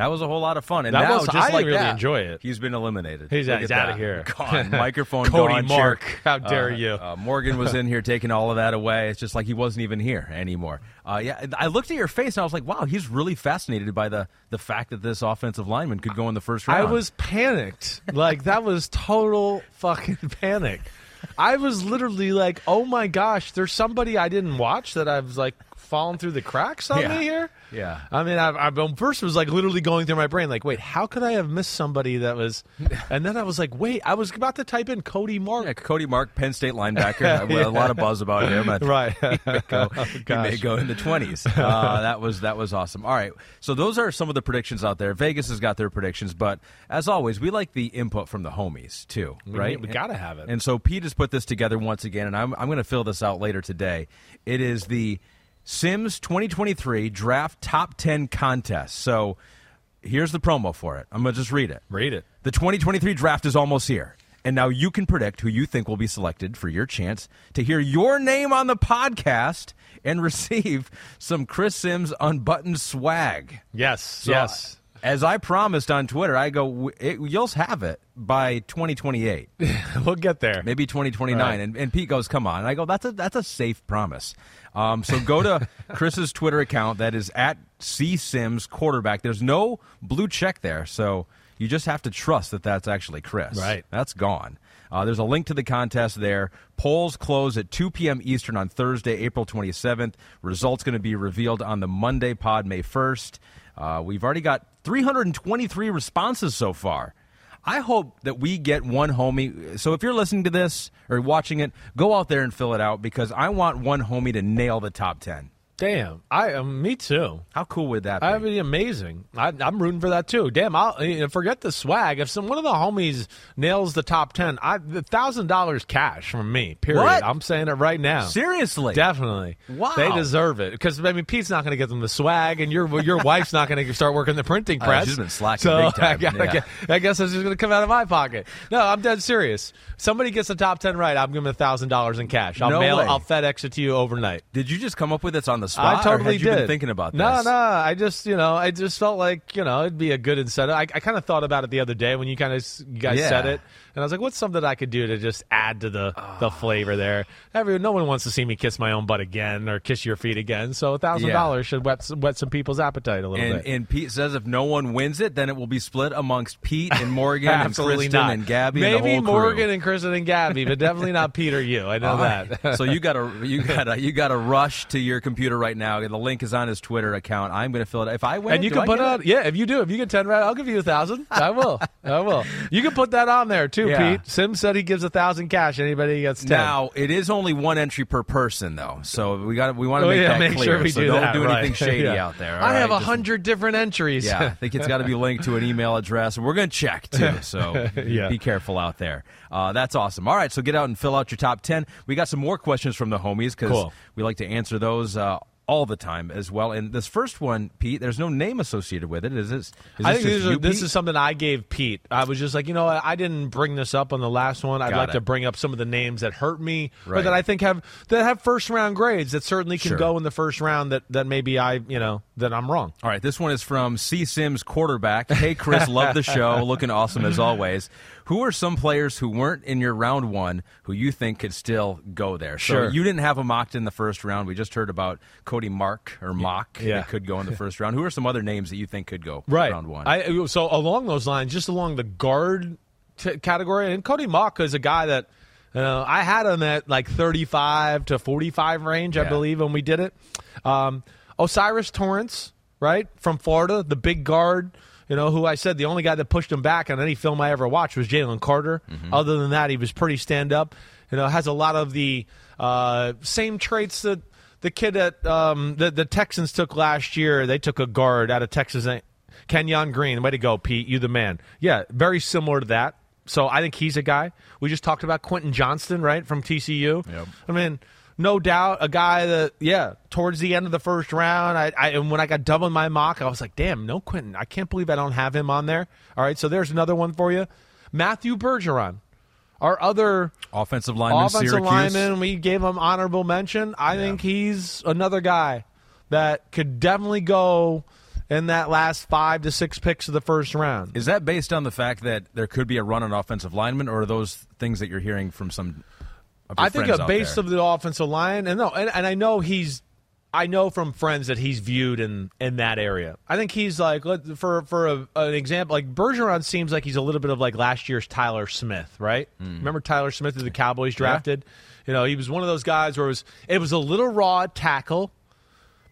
That was a whole lot of fun. And That now, was- just I like really that, enjoy it. He's been eliminated. He's, Look he's out that. of here. Gone. Microphone Cody gone. Mark. Chair- How dare Uh, you? Uh, Morgan was in here taking all of that away. It's just like he wasn't even here anymore. Uh, yeah, I looked at your face and I was like, wow, he's really fascinated by the, the fact that this offensive lineman could go in the first round. I was panicked. Like that was total fucking panic. I was literally like, "Oh my gosh, there's somebody I didn't watch that I was like falling through the cracks on Yeah. me here." Yeah. I mean, I, I first was like literally going through my brain, like, "Wait, how could I have missed somebody that was?" And then I was like, "Wait, I was about to type in Cody Mark." Yeah, Cody Mark, Penn State linebacker. A lot of buzz about him. Right. He may go, he may go in the twenties. Uh, that was that was awesome. All right, so those are some of the predictions out there. Vegas has got their predictions, but as always, we like the input from the homies too, right? we gotta have it. And so Pete has put this together once again, and I'm I'm going to fill this out later today. It is the Simms 2023 Draft Top 10 Contest. So here's the promo for it. I'm going to just read it. Read it. The 2023 draft is almost here. And now you can predict who you think will be selected for your chance to hear your name on the podcast and receive some Chris Simms unbuttoned swag. Yes, So, yes. As I promised on Twitter, I go, it, you'll have it by 2028, we'll get there. maybe 2029. Right. And, and Pete goes, come on. And I go, that's a, that's a safe promise. Um, so go to Chris's Twitter account. That is at C Simms quarterback. There's no blue check there. So you just have to trust that that's actually Chris. Right. That's gone. Uh, there's a link to the contest there. Polls close at 2 p.m. Eastern on Thursday, April 27th. Results going to be revealed on the Monday pod, May 1st. Uh, we've already got 323 responses so far. I hope that we get one homie. So if you're listening to this or watching it, go out there and fill it out because I want one homie to nail the top 10. Damn, I um, me too. How cool would that be? That'd be amazing. I, I'm rooting for that too. Damn, I'll forget the swag. If some one of the homies nails the top ten, I the thousand dollars cash from me. Period. What? I'm saying it right now. Seriously? Definitely. Wow. They deserve it because I mean Pete's not going to get them the swag, and your your wife's not going to start working the printing Uh, press. she's been slacking so big time, I, gotta yeah. I guess that's just going to come out of my pocket. No, I'm dead serious. Somebody gets the top ten right, I'm giving a thousand dollars in cash. I'll No mail. way. I'll FedEx it to you overnight. Did you just come up with this on the spot? I totally or had you did. been thinking about this? no? No, I just you know, I just felt like you know it'd be a good incentive. I, I kind of thought about it the other day when you kind of you guys Yeah. said it, and I was like, what's something that I could do to just add to the the ah. flavor there? Every no one wants to see me kiss my own butt again or kiss your feet again, so a thousand Yeah. dollars should whet some, whet some people's appetite a little And, bit. and Pete says if no one wins it, then it will be split amongst Pete and Morgan and Kristen not. and Gabby. Maybe and the whole crew. Morgan and Kristen and Gabby, but definitely not Pete or you. I know All right. that. so you got to you got to you got to rush to your computer right now. The link is on his Twitter account. I'm going to fill it. If I win, and you can I put get on, yeah, if you do, if you get 10 right, I'll give you a thousand. I will. I will. You can put that on there too, Yeah. Pete. Sim said he gives a thousand cash. Anybody gets 10. Now it is only one entry per person, though. So we got we want to Oh, make yeah, that make clear. sure we so do don't that. do anything right. shady Yeah. out there. all I have a hundred different entries. Yeah, I think it's got to be linked to an email address. We're going to check too, so be careful out there. Uh, that's awesome. All right, so get out and fill out your top ten. We got some more questions from the homies because Cool. we like to answer those uh, all the time as well. And this first one, Pete, there's no name associated with it. Is this? Is I think this, you, is, this is something I gave Pete. I was just like, you know, I, didn't bring this up on the last one. I'd Got like it. to bring up some of the names that hurt me or that I think have that have first round grades that certainly can Sure. go in the first round. That that maybe I, you know, that I'm wrong. All right, this one is from C Simms quarterback. Hey Chris, love the show, looking awesome as always. Who are some players who weren't in your round one who you think could still go there? Sure. So you didn't have a mocked in the first round. We just heard about Cody Mark or Mauch Yeah. that could go in the first round. Who are some other names that you think could go right. round one? I so along those lines, just along the guard t- category, and Cody Mauch is a guy that uh, I had him at like 35 to 45 range, I believe, when we did it. Um, O'Cyrus Torrence, right from Florida, the big guard. You know, who I said the only guy that pushed him back on any film I ever watched was Jalen Carter. Other than that, he was pretty stand up. You know, has a lot of the uh, same traits that the kid at um, the the Texans took last year. They took a guard out of Texas. Kenyon Green, way to go, Pete. You the man. Yeah, very similar to that. So I think he's a guy. We just talked about Quentin Johnston, right, from TCU. Yep. I mean, no doubt a guy that, yeah, towards the end of the first round, I, I and when I got double my mock, I was like, damn, no Quentin. I can't believe I don't have him on there. All right, so there's another one for you. Matthew Bergeron, our other Offensive lineman, offensive Syracuse. lineman. We gave him honorable mention. I think he's another guy that could definitely go in that last five to six picks of the first round. Is that based on the fact that there could be a run on offensive lineman, or are those things that you're hearing from some? I think a base there? of the offensive line, and no, and, and I know he's, I know from friends that he's viewed in in that area. I think he's like for for a, an example, like Bergeron seems like he's a little bit of like last year's Tyler Smith, right? Hmm. Remember Tyler Smith who the Cowboys drafted? You know, he was one of those guys where it was it was a little raw tackle,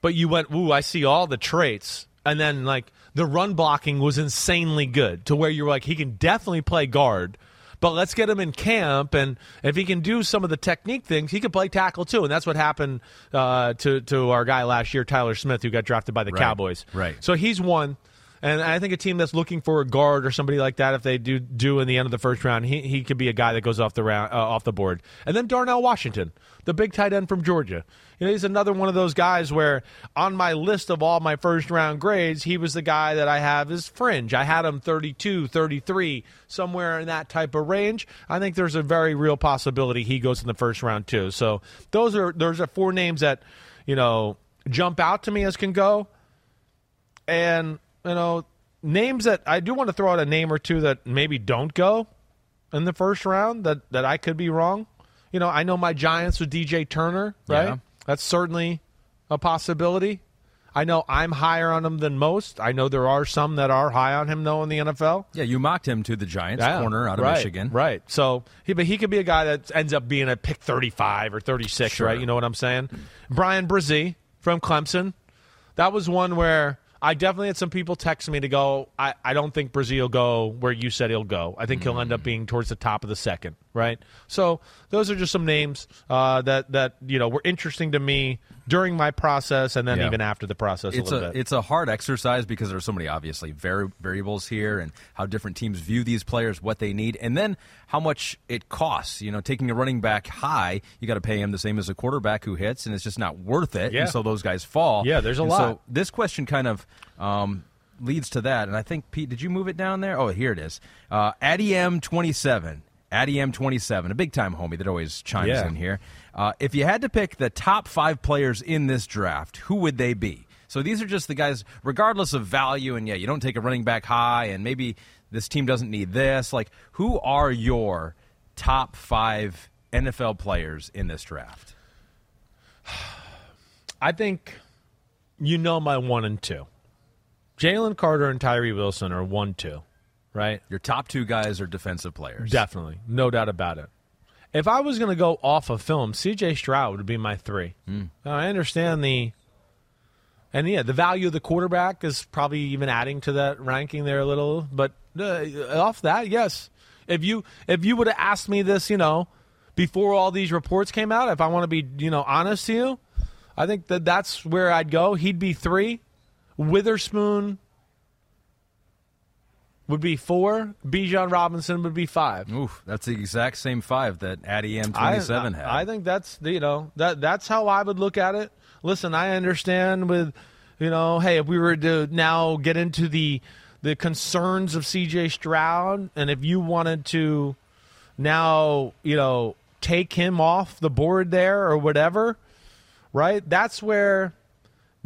but you went, ooh, I see all the traits. And then, like, the run blocking was insanely good to where you're like, he can definitely play guard, but let's get him in camp. And if he can do some of the technique things, he can play tackle too. And that's what happened uh, to, to our guy last year, Tyler Smith, who got drafted by the Right. Cowboys. Right. So he's one. And I think a team that's looking for a guard or somebody like that, if they do do in the end of the first round, he, he could be a guy that goes off the round uh, off the board. And then Darnell Washington, the big tight end from Georgia. You know, he's another one of those guys where on my list of all my first round grades, he was the guy that I have as fringe. I had him 32, 33, somewhere in that type of range. I think there's a very real possibility he goes in the first round too. So those are those are four names that you know jump out to me as can go and you know names that I do want to throw out a name or two that maybe don't go in the first round that that I could be wrong. You know, I know my Giants with DJ Turner, right? Yeah. That's certainly a possibility. I know I'm higher on him than most. I know there are some that are high on him though in the NFL. Yeah, you mocked him to the Giants Yeah, corner out of right, Michigan. Right. So he but he could be a guy that ends up being a pick 35 or 36, Sure. right? You know what I'm saying? Bryan Bresee from Clemson. That was one where I definitely had some people text me to go, I, I don't think Bresee will go where you said he'll go. I think he'll end up being towards the top of the second, right? So those are just some names uh, that, that, you know, were interesting to me during my process and then Yeah. even after the process it's a little a bit. it's a hard exercise because there's so many obviously vari- variables here and how different teams view these players, what they need, and then how much it costs. You know, taking a running back high, you got to pay him the same as a quarterback who hits, and it's just not worth it. Yeah. And so those guys fall. Yeah, there's a And lot. So this question kind of. Um, Leads to that, and I think Pete, did you move it down there? Oh, here it is. Uh, Addy M twenty seven, Addy M twenty seven, a big time homie that always chimes Yeah. in here. Uh, if you had to pick the top five players in this draft, who would they be? So these are just the guys, regardless of value, and yeah, you don't take a running back high, and maybe this team doesn't need this. Like, who are your top five NFL players in this draft? I think you know my one and two. Jalen Carter and Tyree Wilson are one, two, right? Your top two guys are defensive players. Definitely, no doubt about it. If I was going to go off of film, C.J. Stroud would be my three. Now, I understand the And yeah, the value of the quarterback is probably even adding to that ranking there a little. But uh, off that, yes. If you if you would have asked me this, you know, before all these reports came out, if I want to be, you know, honest to you, I think that that's where I'd go. He'd be three. Witherspoon would be four. Bijan Robinson would be five. Oof, that's the exact same five that Addy M twenty seven had. I think that's you know that that's how I would look at it. Listen, I understand with you know, hey, if we were to now get into the the concerns of CJ Stroud, and if you wanted to now you know take him off the board there or whatever, right? That's where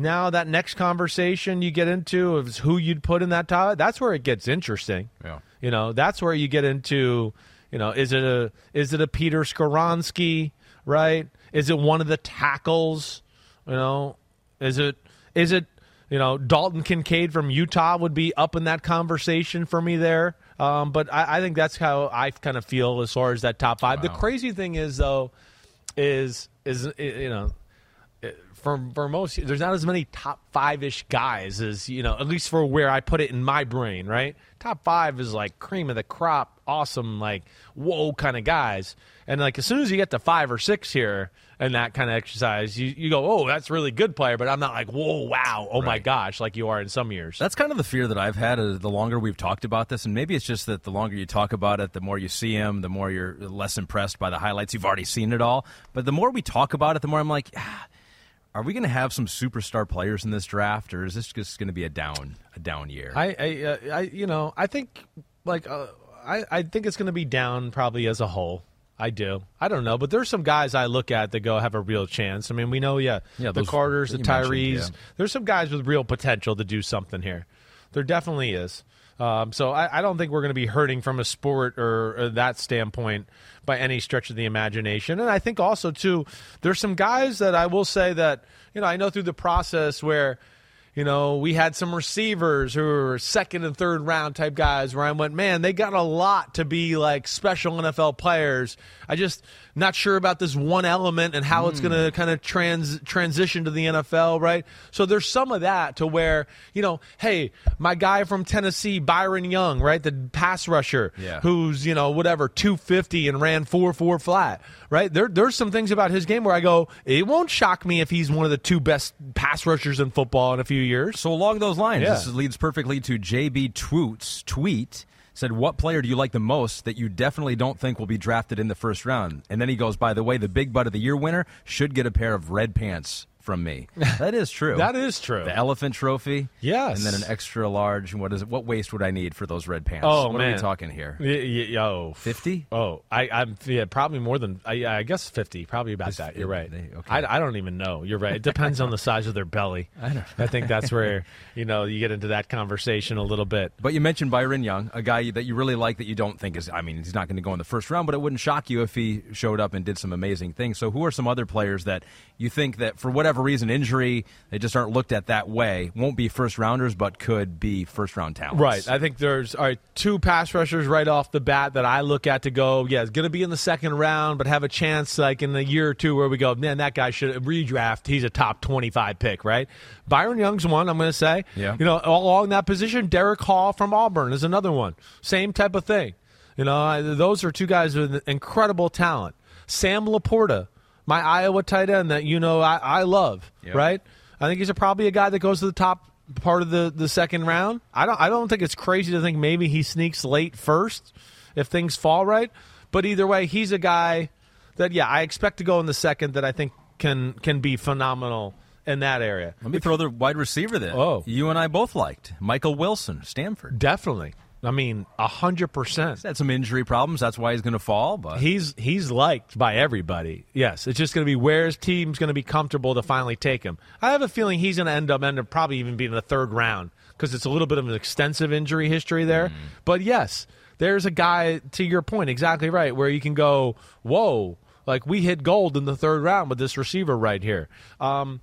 now that next conversation you get into is who you'd put in that top. That's where it gets interesting. Yeah. You know, that's where you get into, you know, is it a is it a Peter Skoronski, right? Is it one of the tackles? You know, is it is it you know Dalton Kincaid from Utah would be up in that conversation for me there. Um, but I, I think that's how I kind of feel as far as that top five. The crazy thing is though, is is you know for for most there's not as many top five ish guys as you know at least for where I put it in my brain right? Top five is like cream of the crop awesome like whoa kind of guys. And like as soon as you get to five or six here and that kind of exercise you, you go oh that's really good player but I'm not like whoa wow. Oh my gosh like you are in some years. That's kind of the fear that I've had uh, the longer we've talked about this, and maybe it's just that the longer you talk about it, the more you see him, the more you're less impressed by the highlights. You've already seen it all, but the more we talk about it, the more I'm like, ah, are we going to have some superstar players in this draft, or is this just going to be a down a down year? I, I, uh, I, you know, I think like uh, I, I think it's going to be down probably as a whole. I do. I don't know, but there's some guys I look at that go have a real chance. I mean, we know, yeah, Yeah, the those Carters, the that you mentioned, Tyrees. yeah. There's some guys with real potential to do something here. There definitely is. Um, so I, I don't think we're going to be hurting from a sport or, or that standpoint by any stretch of the imagination. And I think also too, there's some guys that I will say that you know I know through the process where you know, we had some receivers who were second and third round type guys where I went, man, they got a lot to be like special NFL players. I just not sure about this one element and how it's going to hmm. kind of trans transition to the NFL, right? So there's some of that to where, you know, hey, my guy from Tennessee, Byron Young, right, the pass rusher, Yeah. who's you know whatever 250 and ran four four flat, right? There there's some things about his game where I go, it won't shock me if he's one of the two best pass rushers in football in a few years. So along those lines, Yeah. this leads perfectly to JB Twoots tweet said, "What player do you like the most that you definitely don't think will be drafted in the first round?" And then he goes, "By the way, the Big Butt of the Year winner should get a pair of red pants from me." That is true. That is true. The elephant trophy, Yes. and then an extra large. What is it? What waist would I need for those red pants? Oh what man, are we talking here? Y- y- Yo, 50? Oh, I, I'm yeah, probably more than I, I guess fifty. Probably about that. You're right. they- okay. I, I don't even know. You're right. It depends on the size of their belly. I don't. I think that's where you know you get into that conversation a little bit. But you mentioned Byron Young, a guy that you really like that you don't think is. I mean, he's not going to go in the first round, but it wouldn't shock you if he showed up and did some amazing things. So, who are some other players that you think that for whatever reason, injury, they just aren't looked at that way, won't be first rounders, but could be first round talents? Right. I think there's all right, two pass rushers right off the bat that I look at to go, yeah, it's going to be in the second round, but have a chance like in a year or two where we go, man, that guy should redraft. He's a top 25 pick, right? Byron Young's one, I'm going to say. Yeah. You know, all along that position, Derick Hall from Auburn is another one. Same type of thing. You know, those are two guys with incredible talent. Sam LaPorta, my Iowa tight end that you know I, I love, Yep. right? I think he's a, probably a guy that goes to the top part of the, the second round. I don't I don't think it's crazy to think maybe he sneaks late first if things fall right. But either way, he's a guy that yeah, I expect to go in the second that I think can can be phenomenal in that area. Let me throw the wide receiver that Oh. you and I both liked, Michael Wilson, Stanford. Definitely. I mean, a hundred percent. He's had some injury problems. That's why he's going to fall. But He's he's liked by everybody. Yes, it's just going to be where his team's going to be comfortable to finally take him. I have a feeling he's going to end up end up probably even being in the third round because it's a little bit of an extensive injury history there. But yes, there's a guy to your point exactly right where you can go, whoa, like we hit gold in the third round with this receiver right here. Um,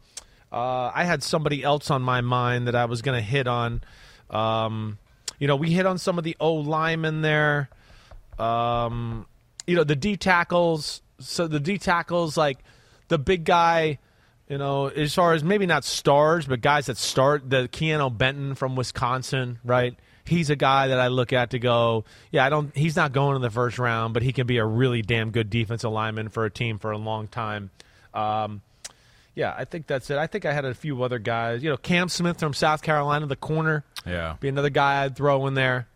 uh, I had somebody else on my mind that I was going to hit on. Um, you know, we hit on some of the O linemen there um, you know, the D tackles. So the D tackles, like the big guy, You know, as far as maybe not stars, but guys that start, the Keanu Benton from Wisconsin, right? He's a guy that I look at to go, yeah, I don't. He's not going in the first round, but he can be a really damn good defensive lineman for a team for a long time. Um, yeah, I think that's it. I think I had a few other guys. You know, Cam Smith from South Carolina, the corner, Yeah. be another guy I'd throw in there.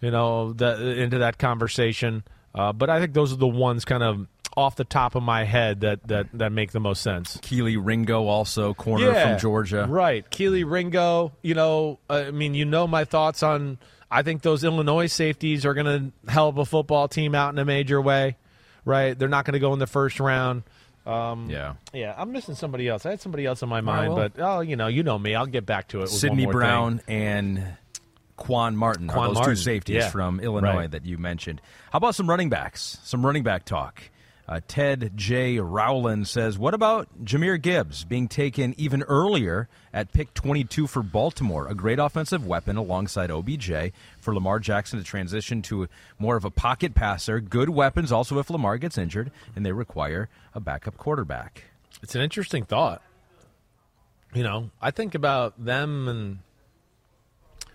You know, the, into that conversation. Uh, but I think those are the ones kind of off the top of my head that that, that make the most sense. Kelee Ringo, also corner from Georgia. Right. Kelee Ringo, you know, uh, I mean, you know my thoughts on I think those Illinois safeties are going to help a football team out in a major way, right? They're not going to go in the first round. Um, Yeah. Yeah, I'm missing somebody else. I had somebody else in my mind, well. but oh, you know, you know me. I'll get back to it. With Sidney one more Brown thing. and Quan Martin are those Martin, two safeties yeah. from Illinois Right. that you mentioned. How about some running backs? Some running back talk. Uh, Ted J. Rowland says, What about Jahmyr Gibbs being taken even earlier at pick 22 for Baltimore? A great offensive weapon alongside OBJ for Lamar Jackson to transition to more of a pocket passer. Good weapons also if Lamar gets injured and they require a backup quarterback. It's an interesting thought. You know, I think about them and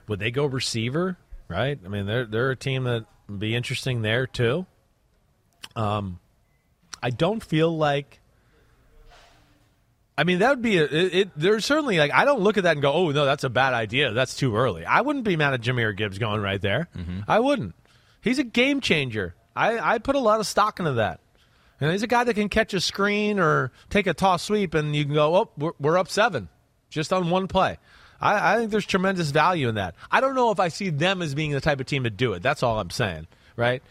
would they go receiver? Right? I mean, they're they're a team that would be interesting there too. Um, I don't feel like. I mean, that would be a, it, it. There's certainly like I don't look at that and go, "Oh no, that's a bad idea. That's too early." I wouldn't be mad at Jahmyr Gibbs going right there. Mm-hmm. I wouldn't. He's a game changer. I I put a lot of stock into that. And he's a guy that can catch a screen or take a toss sweep, and you can go, "Oh, we're, we're up seven, just on one play." I, I think there's tremendous value in that. I don't know if I see them as being the type of team to do it. That's all I'm saying, right?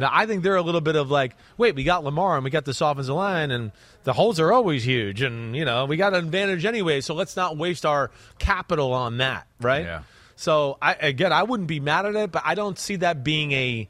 You know, I think they're a little bit of like, wait, we got Lamar and we got this offensive line, and the holes are always huge, and you know, we got an advantage anyway, so let's not waste our capital on that, right? Yeah. So I again, I wouldn't be mad at it, but I don't see that being a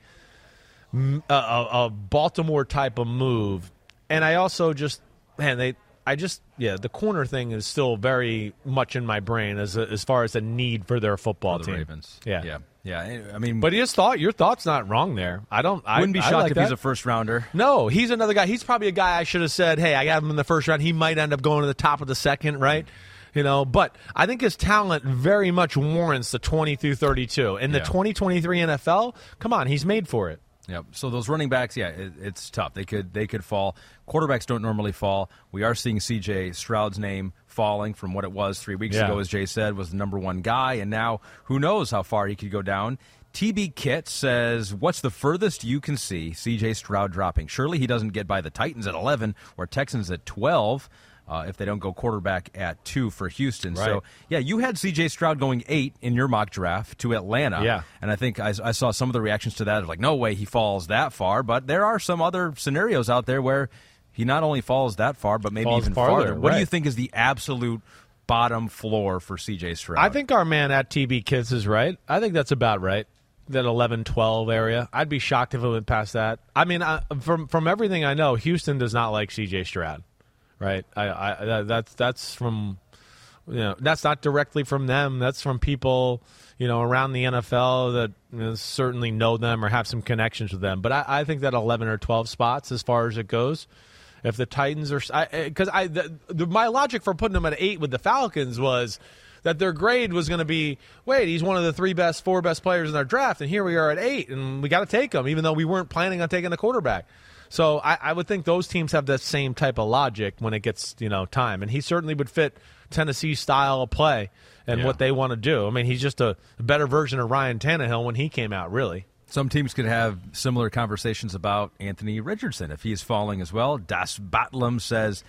a, a, a Baltimore type of move. And I also just man, they I just yeah, the corner thing is still very much in my brain as as far as the need for their football For the team. Ravens. Yeah. Yeah. Yeah. I mean, But his thought, your thought's not wrong there. I don't. I wouldn't be shocked like if he's a first rounder. No, he's another guy. He's probably a guy I should have said, "Hey, I got him in the first round. He might end up going to the top of the second, right?" Mm-hmm. You know, but I think his talent very much warrants the 20 through 32. In the Yeah. 2023 NFL, come on, he's made for it. Yep. So those running backs, yeah, it, it's tough. They could they could fall. Quarterbacks don't normally fall. We are seeing C.J. Stroud's name falling from what it was three weeks Yeah. ago, as Jay said, was the number one guy, and now who knows how far he could go down. TB Kit says, "What's the furthest you can see C.J. Stroud dropping? Surely he doesn't get by the Titans at 11 or Texans at 12." Uh, if they don't go quarterback at two for Houston, so yeah, you had C.J. Stroud going eight in your mock draft to Atlanta, Yeah. and I think I, I saw some of the reactions to that. Like, no way he falls that far. But there are some other scenarios out there where he not only falls that far, but maybe Falls even farther, farther. What do you think is the absolute bottom floor for CJ Stroud? I think our man at TB Kids is right. I think that's about right. That 11 12 area. I'd be shocked if it went past that. I mean, I, from from everything I know, Houston does not like CJ Stroud. Right? I, I that, that's that's from you know, that's not directly from them. That's from people, you know, around the NFL that you know, certainly know them or have some connections with them. But I, I think that 11 or 12 spots, as far as it goes, if the Titans are, because eh, I, the, the, my logic for putting them at eight with the Falcons was that their grade was going to be, wait, he's one of the three best, four best players in our draft, and here we are at eight, and we got to take him, even though we weren't planning on taking a quarterback. So I, I would think those teams have that same type of logic when it gets you know time, and he certainly would fit Tennessee style of play and Yeah. what they want to do. I mean, he's just a better version of Ryan Tannehill when he came out, really. Some teams could have similar conversations about Anthony Richardson if he's falling as well. Das Batlam says,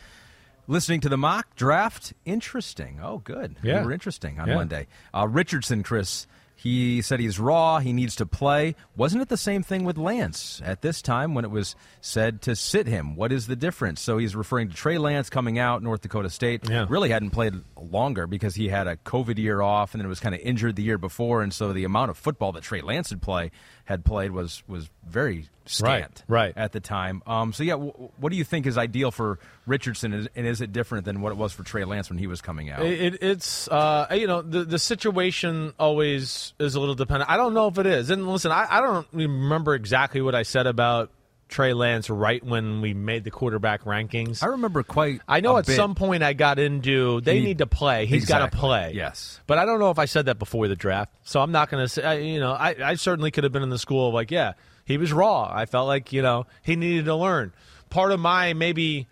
listening to the mock draft, interesting. Oh, good. Yeah. You were interesting on Yeah. Monday. Uh, Richardson, Chris, he said he's raw. He needs to play. Wasn't it the same thing with Lance at this time when it was said to sit him? What is the difference? So he's referring to Trey Lance coming out, North Dakota State. Yeah. Really hadn't played longer because he had a COVID year off and then it was kind of injured the year before. And so the amount of football that Trey Lance would play had played was was very scant right. at the time. Um, so yeah, w- what do you think is ideal for Richardson, and and is it different than what it was for Trey Lance when he was coming out? It, it, it's uh, you know the the situation always is a little dependent. I don't know if it is. And listen, I, I don't remember exactly what I said about Trey Lance right when we made the quarterback rankings. I remember quite. I know at bit. some point I got into they He- need to play. He's got to play. Yes. But I don't know if I said that before the draft. So I'm not going to say, I, you know, I, I certainly could have been in the school of like, yeah, he was raw. I felt like, you know, he needed to learn. Part of my maybe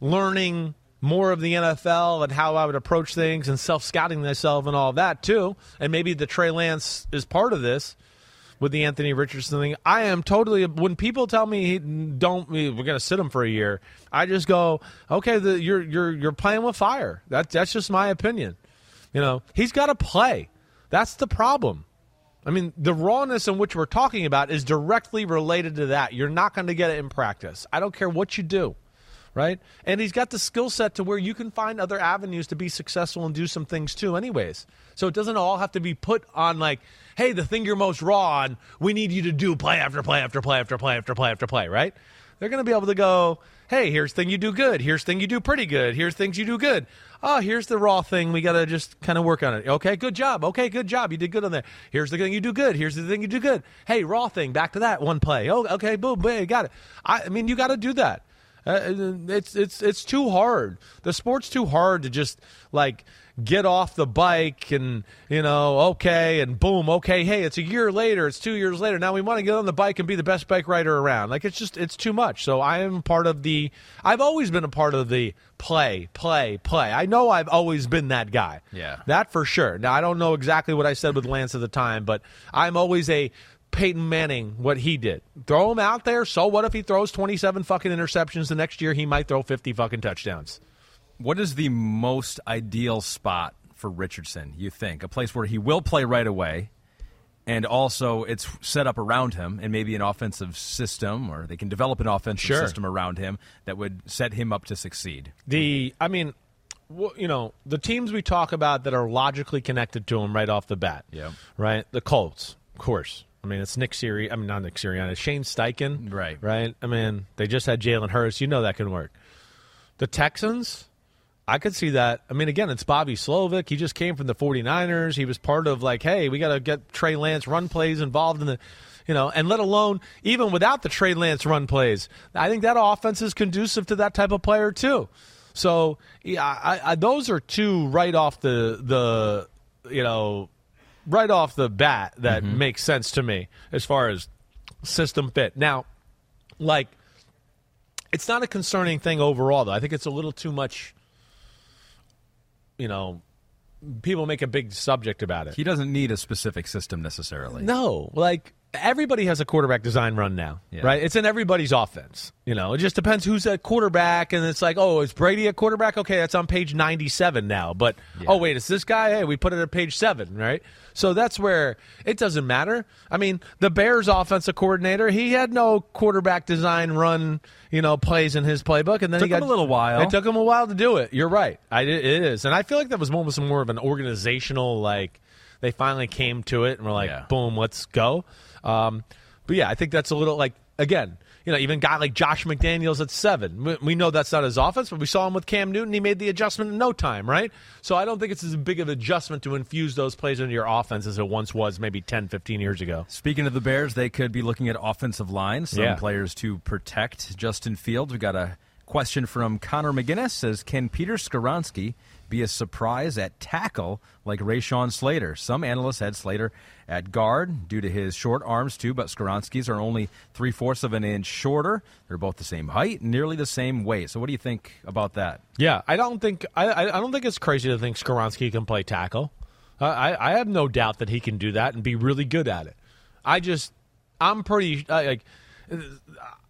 learning more of the NFL and how I would approach things and self scouting myself and all of that too. And maybe the Trey Lance is part of this with the Anthony Richardson thing. I am totally when people tell me don't we're going to sit him for a year. I just go, okay, the, you're you're you're playing with fire. That that's just my opinion. You know, he's got to play. That's the problem. I mean, the rawness in which we're talking about is directly related to that. You're not going to get it in practice. I don't care what you do, right? And he's got the skill set to where you can find other avenues to be successful and do some things too, anyways. So it doesn't all have to be put on like, hey, the thing you're most raw on, we need you to do play after play after play after play after play after play, right? They're going to be able to go, hey, here's thing you do good. Here's thing you do pretty good. Here's things you do good. Oh, here's the raw thing. We got to just kind of work on it. Okay, good job. Okay, good job. You did good on that. Here's the thing you do good. Here's the thing you do good. Hey, raw thing. Back to that one play. Oh, okay, boom, boom, got it. I, I mean, you got to do that. Uh, it's it's it's too hard. The sport's too hard to just like get off the bike and you know okay and boom okay hey it's a year later it's two years later. Now we want to get on the bike and be the best bike rider around. Like it's just it's too much. So i am part of the i've always been a part of the play play play. I know i've always been that guy. Yeah. that for sure. Now i don't know exactly what i said with lance at the time but i'm always a Peyton Manning, what he did. Throw him out there. So what if he throws 27 fucking interceptions the next year? He might throw 50 fucking touchdowns. What is the most ideal spot for Richardson, you think? A place where he will play right away, and also it's set up around him, and maybe an offensive system, or they can develop an offensive Sure. system around him that would set him up to succeed. The, I mean, you know, the teams we talk about that are logically connected to him right off the bat. Yep. Right? The Colts, of course. I mean, it's Nick Siri. I mean, not Nick Sirianni. It's Shane Steichen. Right. Right? I mean, they just had Jalen Hurts. You know that can work. The Texans, I could see that. I mean, again, it's Bobby Slowik. He just came from the 49ers. He was part of, like, hey, we got to get Trey Lance run plays involved in the, you know, and let alone, even without the Trey Lance run plays, I think that offense is conducive to that type of player, too. So, yeah, I, I, those are two right off the, the, you know, right off the bat that mm-hmm. makes sense to me as far as system fit. Now, like, it's not a concerning thing overall, though. I think it's a little too much. You know, people make a big subject about it. He doesn't need a specific system necessarily. No, like everybody has a quarterback design run now, Yeah. right? It's in everybody's offense. You know, it just depends who's at quarterback, and it's like, oh, is Brady a quarterback? Okay, that's on page ninety-seven now. But oh, wait, it's this guy. Hey, we put it at page seven, right? So that's where it doesn't matter. I mean, the Bears' offensive coordinator, he had no quarterback design run, you know, plays in his playbook, and then Took he got him a little while. It took him a while to do it. You're right. I, it is, and I feel like that was almost more of an organizational like. They finally came to it and were like, Yeah. boom, let's go. Um, but yeah, I think that's a little like again, you know, even guy like Josh McDaniels at seven. We, we know that's not his offense, but we saw him with Cam Newton. He made the adjustment in no time, right? So I don't think it's as big of an adjustment to infuse those plays into your offense as it once was maybe 10, 15 years ago. Speaking of the Bears, they could be looking at offensive line, some Yeah. players to protect Justin Fields. We got a question from Connor McGinnis says, "Can Peter Skoronski be a surprise at tackle like Rashawn Slater? Some analysts had Slater at guard due to his short arms too, but Skoronski's are only three fourths of an inch shorter. They're both the same height, nearly the same weight. So, what do you think about that? Yeah, I don't think I, I I don't think it's crazy to think Skoronski can play tackle. I, I I have no doubt that he can do that and be really good at it. I just I'm pretty uh, like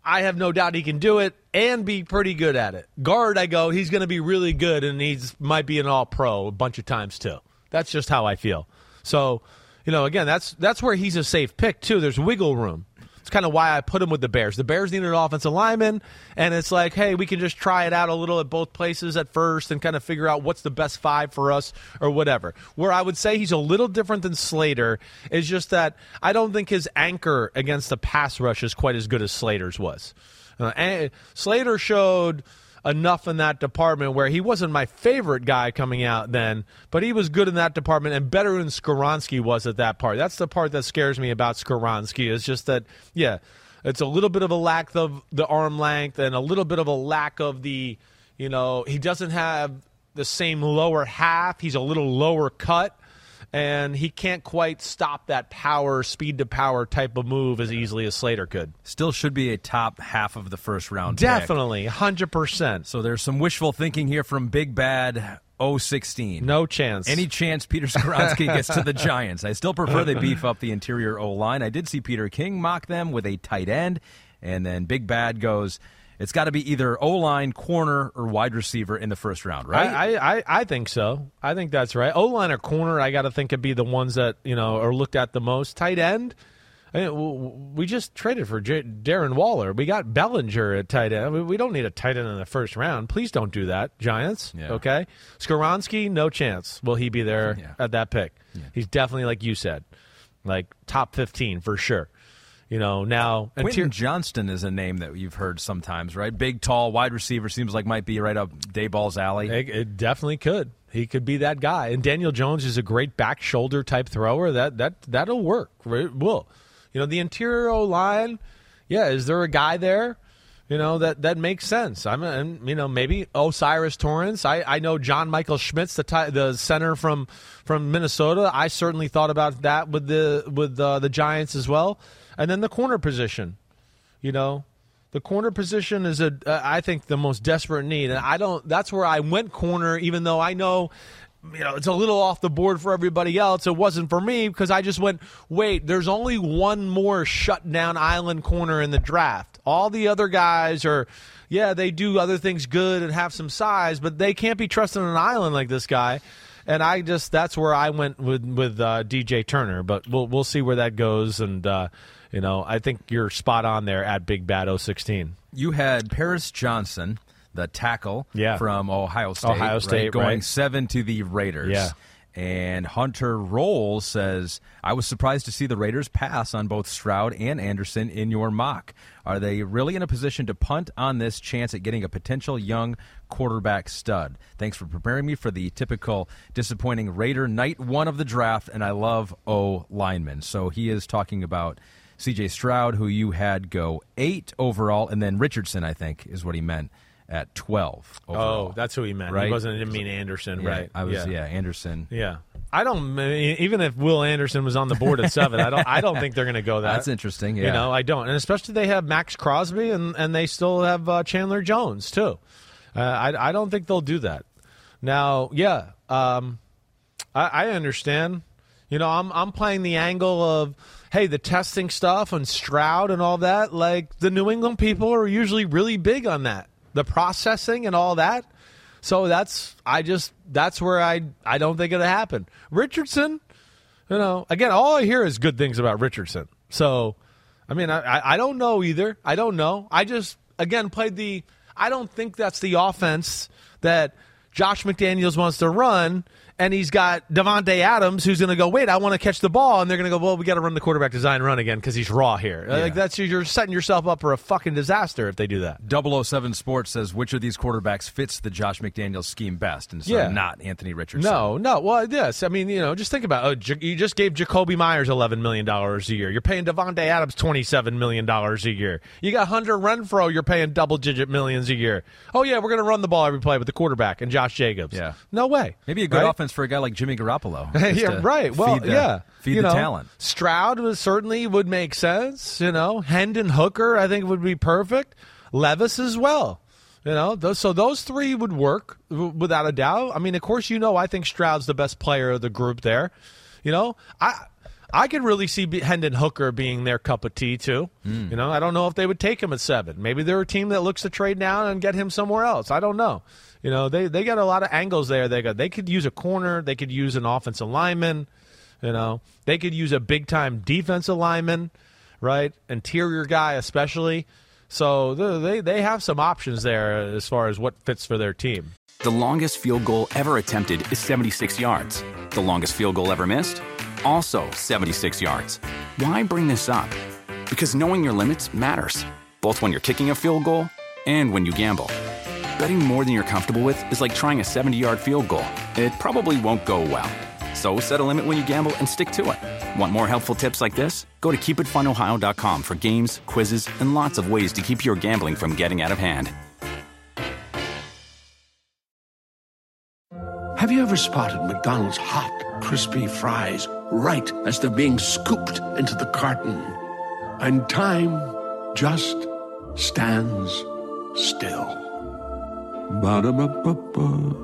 I have no doubt he can do it and be pretty good at it. Guard, I go, he's going to be really good and he's might be an all pro a bunch of times too. That's just how I feel. So, you know, again, that's that's where he's a safe pick too. There's wiggle room. It's kind of why I put him with the Bears. The Bears needed an offensive lineman, and it's like, hey, we can just try it out a little at both places at first and kind of figure out what's the best five for us or whatever. Where I would say he's a little different than Slater is just that I don't think his anchor against the pass rush is quite as good as Slater's was. Uh, and Slater showed enough in that department where he wasn't my favorite guy coming out then, but he was good in that department and better than Skoronski was at that part. That's the part that scares me about Skoronski is just that, yeah, It's a little bit of a lack of the arm length and a little bit of a lack of the, you know, he doesn't have the same lower half. He's a little lower cut and he can't quite stop that power, speed to power type of move as easily as Slater could. Still should be a top half of the first round. Definitely, 100%. So there's some wishful thinking here from Big Bad 016. No chance. Any chance Peter Skoronski gets to the Giants? I still prefer they beef up the interior O line. I did see Peter King mock them with a tight end, and then Big Bad goes, it's got to be either O line, corner, or wide receiver in the first round, right? I, I, I think so. I think that's right. O line or corner, I got to think would be the ones that you know are looked at the most. Tight end, I mean, we just traded for J- Darren Waller. We got Bellinger at tight end. We, we don't need a tight end in the first round. Please don't do that, Giants. Yeah. Okay, Skoronski, no chance. Will he be there Yeah. at that pick? He's definitely like you said, like top fifteen for sure. You know now. and Quentin tier- Johnston is a name that you've heard sometimes, right? Big, tall, wide receiver seems like might be right up Daboll's alley. It, it definitely could. He could be that guy. And Daniel Jones is a great back shoulder type thrower. That that that'll work. It will. You know, the interior O line. Yeah, is there a guy there? You know that that makes sense. I'm, and you know, maybe O'Cyrus Torrence. I, I know John Michael Schmitz, the the center from from Minnesota. I certainly thought about that with the with uh, the Giants as well. And then the corner position. You know, the corner position is a uh, I think the most desperate need, and I don't. That's where I went corner, even though I know. You know, it's a little off the board for everybody else. It wasn't for me because I just went, wait, there's only one more shutdown island corner in the draft. All the other guys are, yeah, they do other things good and have some size, but they can't be trusted on an island like this guy. And I just, that's where I went with, with uh, DJ Turner, but we'll, we'll see where that goes. And, uh, you know, I think you're spot on there at Big Bad 016. You had Paris Johnson, the tackle Yeah. from Ohio State, Ohio right, State, going right. seven to the Raiders. Yeah. And Hunter Roll says, I was surprised to see the Raiders pass on both Stroud and Anderson in your mock. Are they really in a position to punt on this chance at getting a potential young quarterback stud? Thanks for preparing me for the typical disappointing Raider night one of the draft, and I love O linemen. So he is talking about CJ Stroud, who you had go eight overall, and then Richardson, I think, is what he meant at 12 overall. Oh, that's who he meant. Right? He wasn't. Didn't mean Anderson, Yeah, right? I was, yeah, Anderson. Yeah. I don't even if Will Anderson was on the board at seven. I don't. I don't think they're going to go that. That's interesting, You know, I don't, and especially they have Maxx Crosby and and they still have uh, Chandler Jones too. Uh, I I don't think they'll do that. Now, yeah, um, I, I understand. You know, I'm I'm playing the angle of hey, the testing stuff and Stroud and all that. Like the New England people are usually really big on that, the processing and all that. So that's I just that's where I I don't think it'll happen. Richardson, you know, again, all I hear is good things about Richardson. So, I mean, I I- don't know either. I don't know. I just again played the. I don't think that's the offense that Josh McDaniels wants to run, and he's got Davante Adams who's going to go. Wait, I want to catch the ball, and they're going to go. Well, we got to run the quarterback design run again because he's raw here. Uh, like that's you're setting yourself up for a fucking disaster if they do that. 007 Sports says which of these quarterbacks fits the Josh McDaniels scheme best, and so uh, Yeah. not Anthony Richardson. No, no. Well, yes. I mean, you know, just think about. Oh, J- you just gave Jakobi Meyers eleven million dollars a year. You're paying Davante Adams twenty seven million dollars a year. You got Hunter Renfrow. You're paying double digit millions a year. Oh yeah, we're gonna run the ball every play with the quarterback and Josh Jacobs. Yeah. no way. Maybe a good Right? offense for a guy like Jimmy Garoppolo. yeah, right. Well, feed the, yeah. feed the know, talent. Stroud was certainly would make sense. You know, Hendon Hooker, I think would be perfect. Levis as well. You know, those, so those three would work without a doubt. I mean, of course, you know, I think Stroud's the best player of the group there. You know, I. I could really see Hendon Hooker being their cup of tea too. Hmm. You know, I don't know if they would take him at seven. Maybe they're a team that looks to trade down and get him somewhere else. I don't know. You know, they they got a lot of angles there. They got they could use a corner. They could use an offensive lineman. You know, they could use a big time defensive lineman, right? Interior guy, especially. So they they have some options there as far as what fits for their team. The longest field goal ever attempted is 76 yards. The longest field goal ever missed? Also 76 yards. Why bring this up? Because knowing your limits matters, both when you're kicking a field goal and when you gamble. Betting more than you're comfortable with is like trying a 70 yard field goal. It probably won't go well. So set a limit when you gamble and stick to it. Want more helpful tips like this? Go to keepitfunohio.com for games, quizzes, and lots of ways to keep your gambling from getting out of hand. Have you ever spotted McDonald's hot, crispy fries right as they're being scooped into the carton? And time just stands still. Ba-da-ba-ba-ba.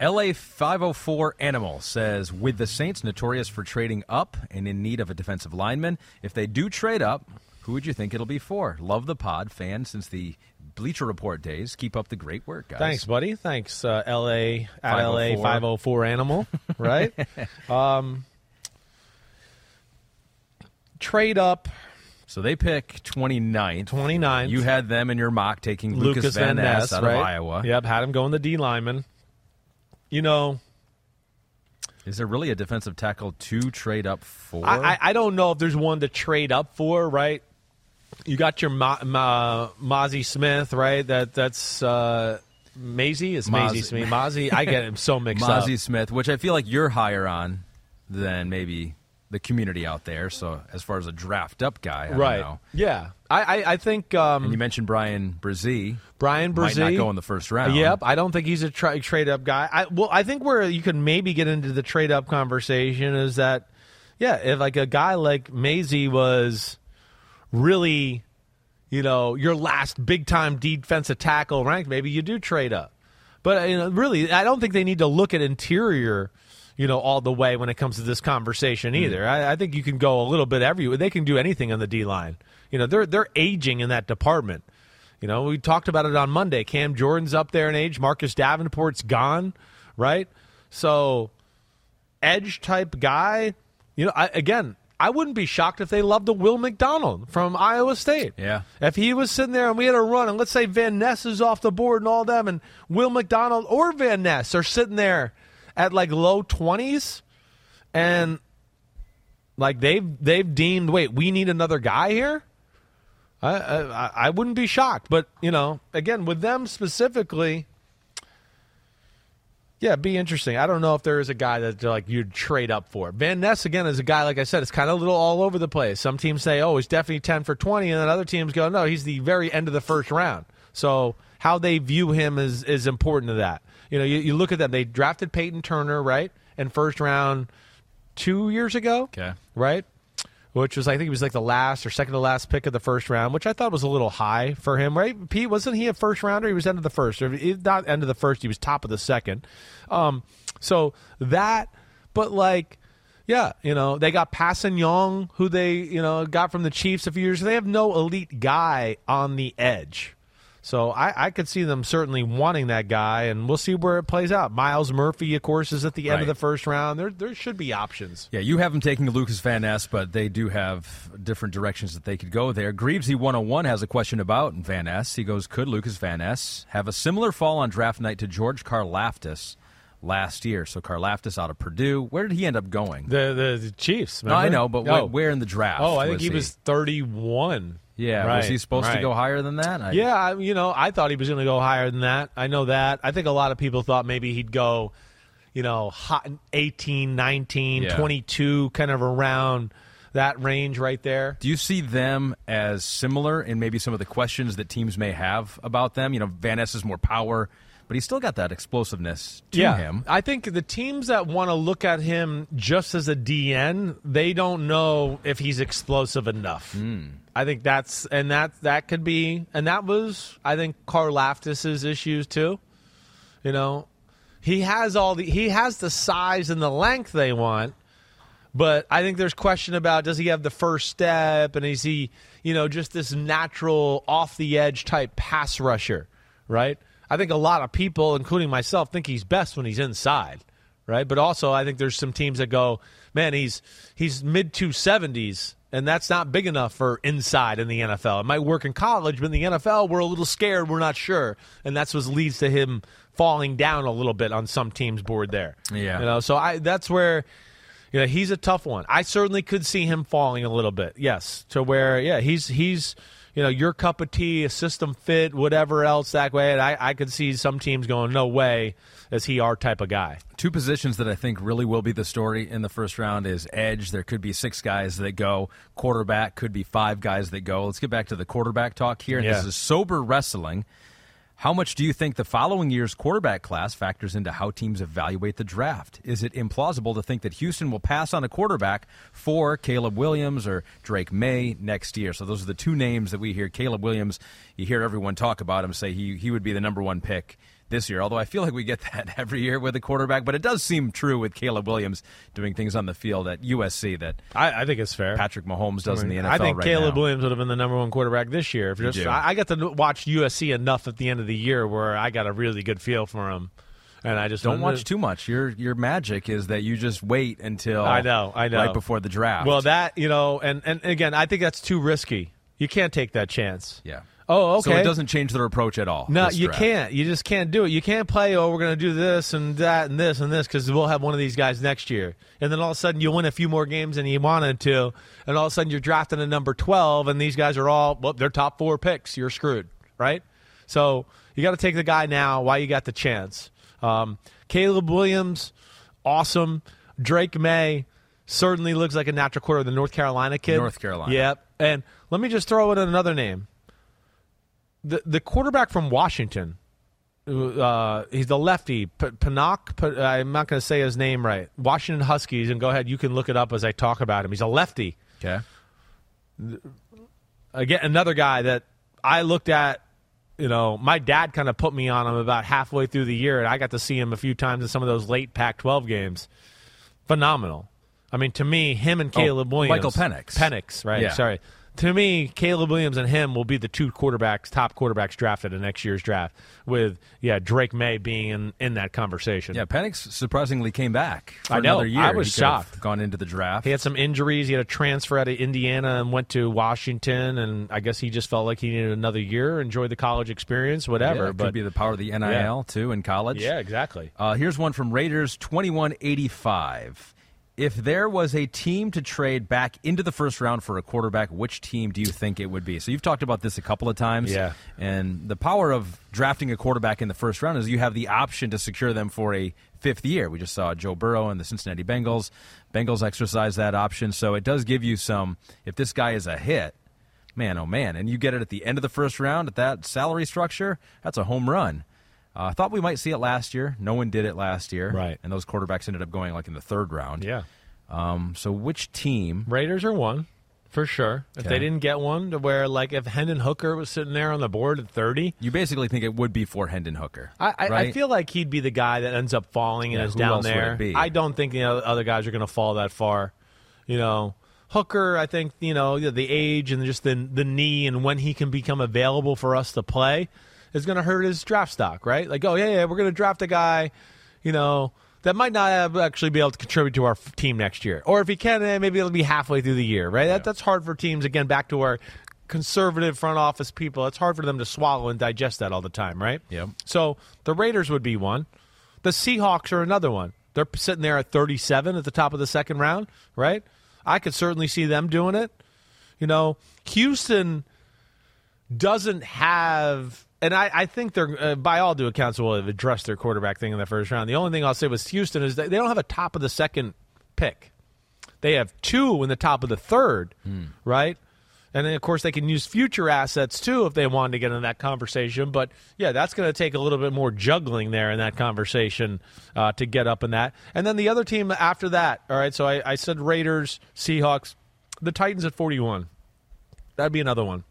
LA 504 Animal says with the Saints notorious for trading up and in need of a defensive lineman, if they do trade up, who would you think it'll be for? Love the pod, fan since the Bleacher Report days. Keep up the great work, guys. Thanks, buddy. Thanks, uh, LA at LA 504. 504 Animal, right? um, trade up So they pick 29th. 29th. You had them in your mock taking Lukas, Van Ness out right? of Iowa. Yep, had him going the D lineman. You know, Is there really a defensive tackle to trade up for? I, I, don't know if there's one to trade up for, right? You got your Ma, Ma, Mozzie Smith, right? That that's uh, Maisie is Maisie Mozzie. Smith. Mozzie, I get him so mixed up. Mozzie Smith, which I feel like you're higher on than maybe the community out there. So as far as a draft up guy, I don't right? know. Yeah, I I, I think um, And you mentioned Bryan Bresee. Brian might not go in the first round. Yep, I don't think he's a tra- trade up guy. I, well, I think where you could maybe get into the trade up conversation is that, yeah, if like a guy like Mazi was really, you know, your last big time defensive tackle ranked, maybe you do trade up. But you know, really, I don't think they need to look at interior. You know, all the way when it comes to this conversation mm-hmm. either. I, I think you can go a little bit everywhere. They can do anything on the D line. You know, they're they're aging in that department. You know, we talked about it on Monday. Cam Jordan's up there in age. Marcus Davenport's gone, right? So, edge type guy. You know, I, again, I wouldn't be shocked if they loved the Will McDonald from Iowa State. Yeah. If he was sitting there and we had a run, and let's say Van Ness is off the board and all them, and Will McDonald or Van Ness are sitting there at like low twenties, and like they've they've deemed, wait, we need another guy here. I, I I wouldn't be shocked, but you know, again with them specifically, yeah, be interesting. I don't know if there is a guy that like you'd trade up for. Van Ness again is a guy, like I said, it's kind of a little all over the place. Some teams say, oh, he's definitely ten for twenty, and then other teams go, no, he's the very end of the first round. So how they view him is is important to that. You know, you, you look at them. They drafted Peyton Turner right in first round two years ago Okay. right? Which was, I think, he was like the last or second to last pick of the first round, which I thought was a little high for him, right? Pete, wasn't he a first rounder? He was end of the first, or not end of the first. He was top of the second. Um, so that, but like, yeah, you know, they got Kpassagnon, who they you know got from the Chiefs a few years. They have no elite guy on the edge. So I, I could see them certainly wanting that guy, and we'll see where it plays out. Myles Murphy, of course, is at the end of the first round. There, there should be options. Yeah, you have them taking Lukas Van Ness, but they do have different directions that they could go there. Greavesy 101 has a question about Van Ness. He goes, Could Lukas Van Ness have a similar fall on draft night to George Karlaftis last year? So Karlaftis out of Purdue. Where did he end up going? The the, the Chiefs. No, I know, but Oh. where, where in the draft? Oh, I think he was 31. Yeah, Right, was he supposed to go higher than that? I, Yeah, I, you know, I thought he was going to go higher than that. I know that. I think a lot of people thought maybe he'd go, you know, hot 18, 19, Yeah. 22, kind of around that range right there. Do you see them as similar in maybe some of the questions that teams may have about them? You know, Van Ness is more power, but he's still got that explosiveness to yeah, him. I think the teams that want to look at him just as a DN, they don't know if he's explosive enough. Hmm. I think that's and that that could be and that was I think Carl Karlaftis's issues too. You know, he has all the he has the size and the length they want, but I think there's question about does he have the first step and is he you know just this natural off the edge type pass rusher, right? I think a lot of people, including myself, think he's best when he's inside, right? But also, I think there's some teams that go, man, he's he's mid two seventies, and that's not big enough for inside in the NFL. It might work in college, but in the NFL, we're a little scared. We're not sure, and that's what leads to him falling down a little bit on some teams' board there. Yeah. you know, so I that's where. You know, he's a tough one. I certainly could see him falling a little bit. Yes, to where yeah, he's he's you know your cup of tea, a system fit, whatever else that way. And I I could see some teams going, no way, is he our type of guy? Two positions that I think really will be the story in the first round is edge. There could be six guys that go. Quarterback could be five guys that go. Let's get back to the quarterback talk here. Yeah. This is sober wrestling. How much do you think the following year's quarterback class factors into how teams evaluate the draft? Is it implausible to think that Houston will pass on a quarterback for Caleb Williams or Drake Maye next year? So those are the two names that we hear. Caleb Williams, you hear everyone talk about him, say he he would be the number one pick this year. Although I feel like we get that every year with a quarterback, but it does seem true with Caleb Williams doing things on the field at USC that I, I think it's fair. Patrick Mahomes does in the NFL I think right Caleb now. Williams would have been the number one quarterback this year. If just. I, I got to watch USC enough at the end of the year where I got a really good feel for him, and I just Don't watch to- too much. Your your magic is that you just wait until I know, I know. right before the draft. Well, that you know, and and again, I think that's too risky. You can't take that chance. yeah. Oh, okay. So it doesn't change their approach at all. No, you can't. You just can't do it. You can't play. Oh, we're going to do this and that and this and this because we'll have one of these guys next year, and then all of a sudden you win a few more games than you wanted to, and all of a sudden you're drafting a number twelve, and these guys are all well, they're top four picks. You're screwed, right? So you got to take the guy now while you got the chance. Um, Caleb Williams, awesome. Drake Maye certainly looks like a natural quarter. The North Carolina kid, North Carolina. Yep. And let me just throw in another name the the quarterback from Washington. Uh, he's the lefty, P- Pinnock. P- I'm not going to say his name right. Washington Huskies, and go ahead, you can look it up as I talk about him. He's a lefty. Okay. Again, another guy that I looked at. You know, my dad kind of put me on him about halfway through the year, and I got to see him a few times in some of those late Pac-12 games. Phenomenal. I mean, to me, him and Oh, Caleb Williams, Michael Penix. Penix, right? Yeah. Sorry. To me, Caleb Williams and him will be the two quarterbacks, top quarterbacks drafted in next year's draft. With yeah, Drake Maye being in, in that conversation. Yeah, Penix surprisingly came back. I know. Another year. I was He could have shocked. Gone into the draft. He had some injuries. He had a transfer out of Indiana and went to Washington, and I guess he just felt like he needed another year, enjoy the college experience, whatever. Yeah, it but could be the power of the NIL Yeah. too in college. yeah, exactly. Uh, here's one from Raiders 2185. If there was a team to trade back into the first round for a quarterback, which team do you think it would be? So you've talked about this a couple of times. Yeah. And the power of drafting a quarterback in the first round is you have the option to secure them for a fifth year. We just saw Joe Burrow and the Cincinnati Bengals. Bengals exercise that option. So it does give you some, if this guy is a hit, man, oh man, and you get it at the end of the first round at that salary structure, that's a home run. Uh, I thought we might see it last year. No one did it last year. Right. And those quarterbacks ended up going like in the third round. Yeah. Um, so which team? Raiders are one for sure. If Okay. they didn't get one, to where like if Hendon Hooker was sitting there on the board at thirty, You basically think it would be for Hendon Hooker. I, I, I feel like he'd be the guy that ends up falling and Yeah, is down there. I don't think the other other guys are going to fall that far. You know, Hooker. I think you know the age and just the the knee and when he can become available for us to play is going to hurt his draft stock. Right? Like, oh yeah, yeah, we're going to draft a guy. You know. That might not have actually be able to contribute to our f- team next year, or if he can, eh, maybe it'll be halfway through the year, right? That, that's hard for teams. Again, back to our conservative front office people. It's hard for them to swallow and digest that all the time, right? Yep. So the Raiders would be one. The Seahawks are another one. They're sitting there at 37 at the top of the second round, right? I could certainly see them doing it. You know, Houston doesn't have, and I, I think they're, uh, by all due accounts, will have addressed their quarterback thing in the first round. The only thing I'll say with Houston is that they don't have a top of the second pick. They have two in the top of the third, right? And then, of course, they can use future assets too if they wanted to get in that conversation. But yeah, that's going to take a little bit more juggling there in that conversation uh, to get up in that. And then the other team after that, all right. So I, I said Raiders, Seahawks, the Titans at forty-one. That'd be another one.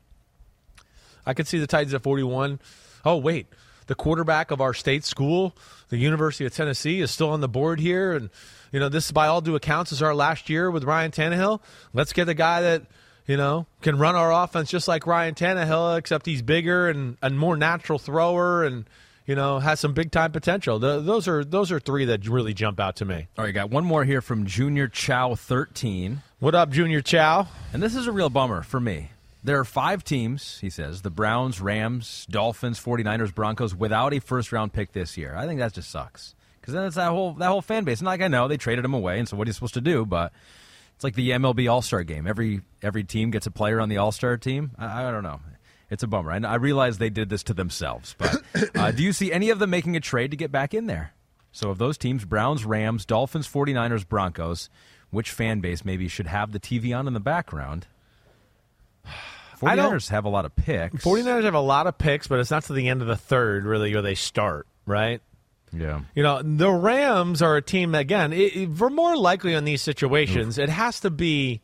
I could see the Titans at 41. Oh, wait. The quarterback of our state school, the University of Tennessee, is still on the board here. And, you know, this, by all due accounts, is our last year with Ryan Tannehill. Let's get a guy that, you know, can run our offense just like Ryan Tannehill, except he's bigger and a more natural thrower. And, you know, has some big time potential. The, those are those are three that really jump out to me. All right, got one more here from Junior Chow 13. What up, Junior Chow? And this is a real bummer for me. There are five teams, he says the Browns, Rams, Dolphins, 49ers, Broncos without a first round pick this year. I think that just sucks. Because then it's that whole, that whole fan base. And like I know, they traded him away, and so what are you supposed to do? But it's like the MLB All Star game. Every, every team gets a player on the All Star team. I, I don't know. It's a bummer. I, I realize they did this to themselves. But uh, do you see any of them making a trade to get back in there? So of those teams, Browns, Rams, Dolphins, 49ers, Broncos, which fan base maybe should have the TV on in the background? 49ers have a lot of picks. 49ers have a lot of picks, but it's not to the end of the third, really, where they start, right? Yeah. You know, the Rams are a team, again, it, for more likely in these situations, Oof. it has to be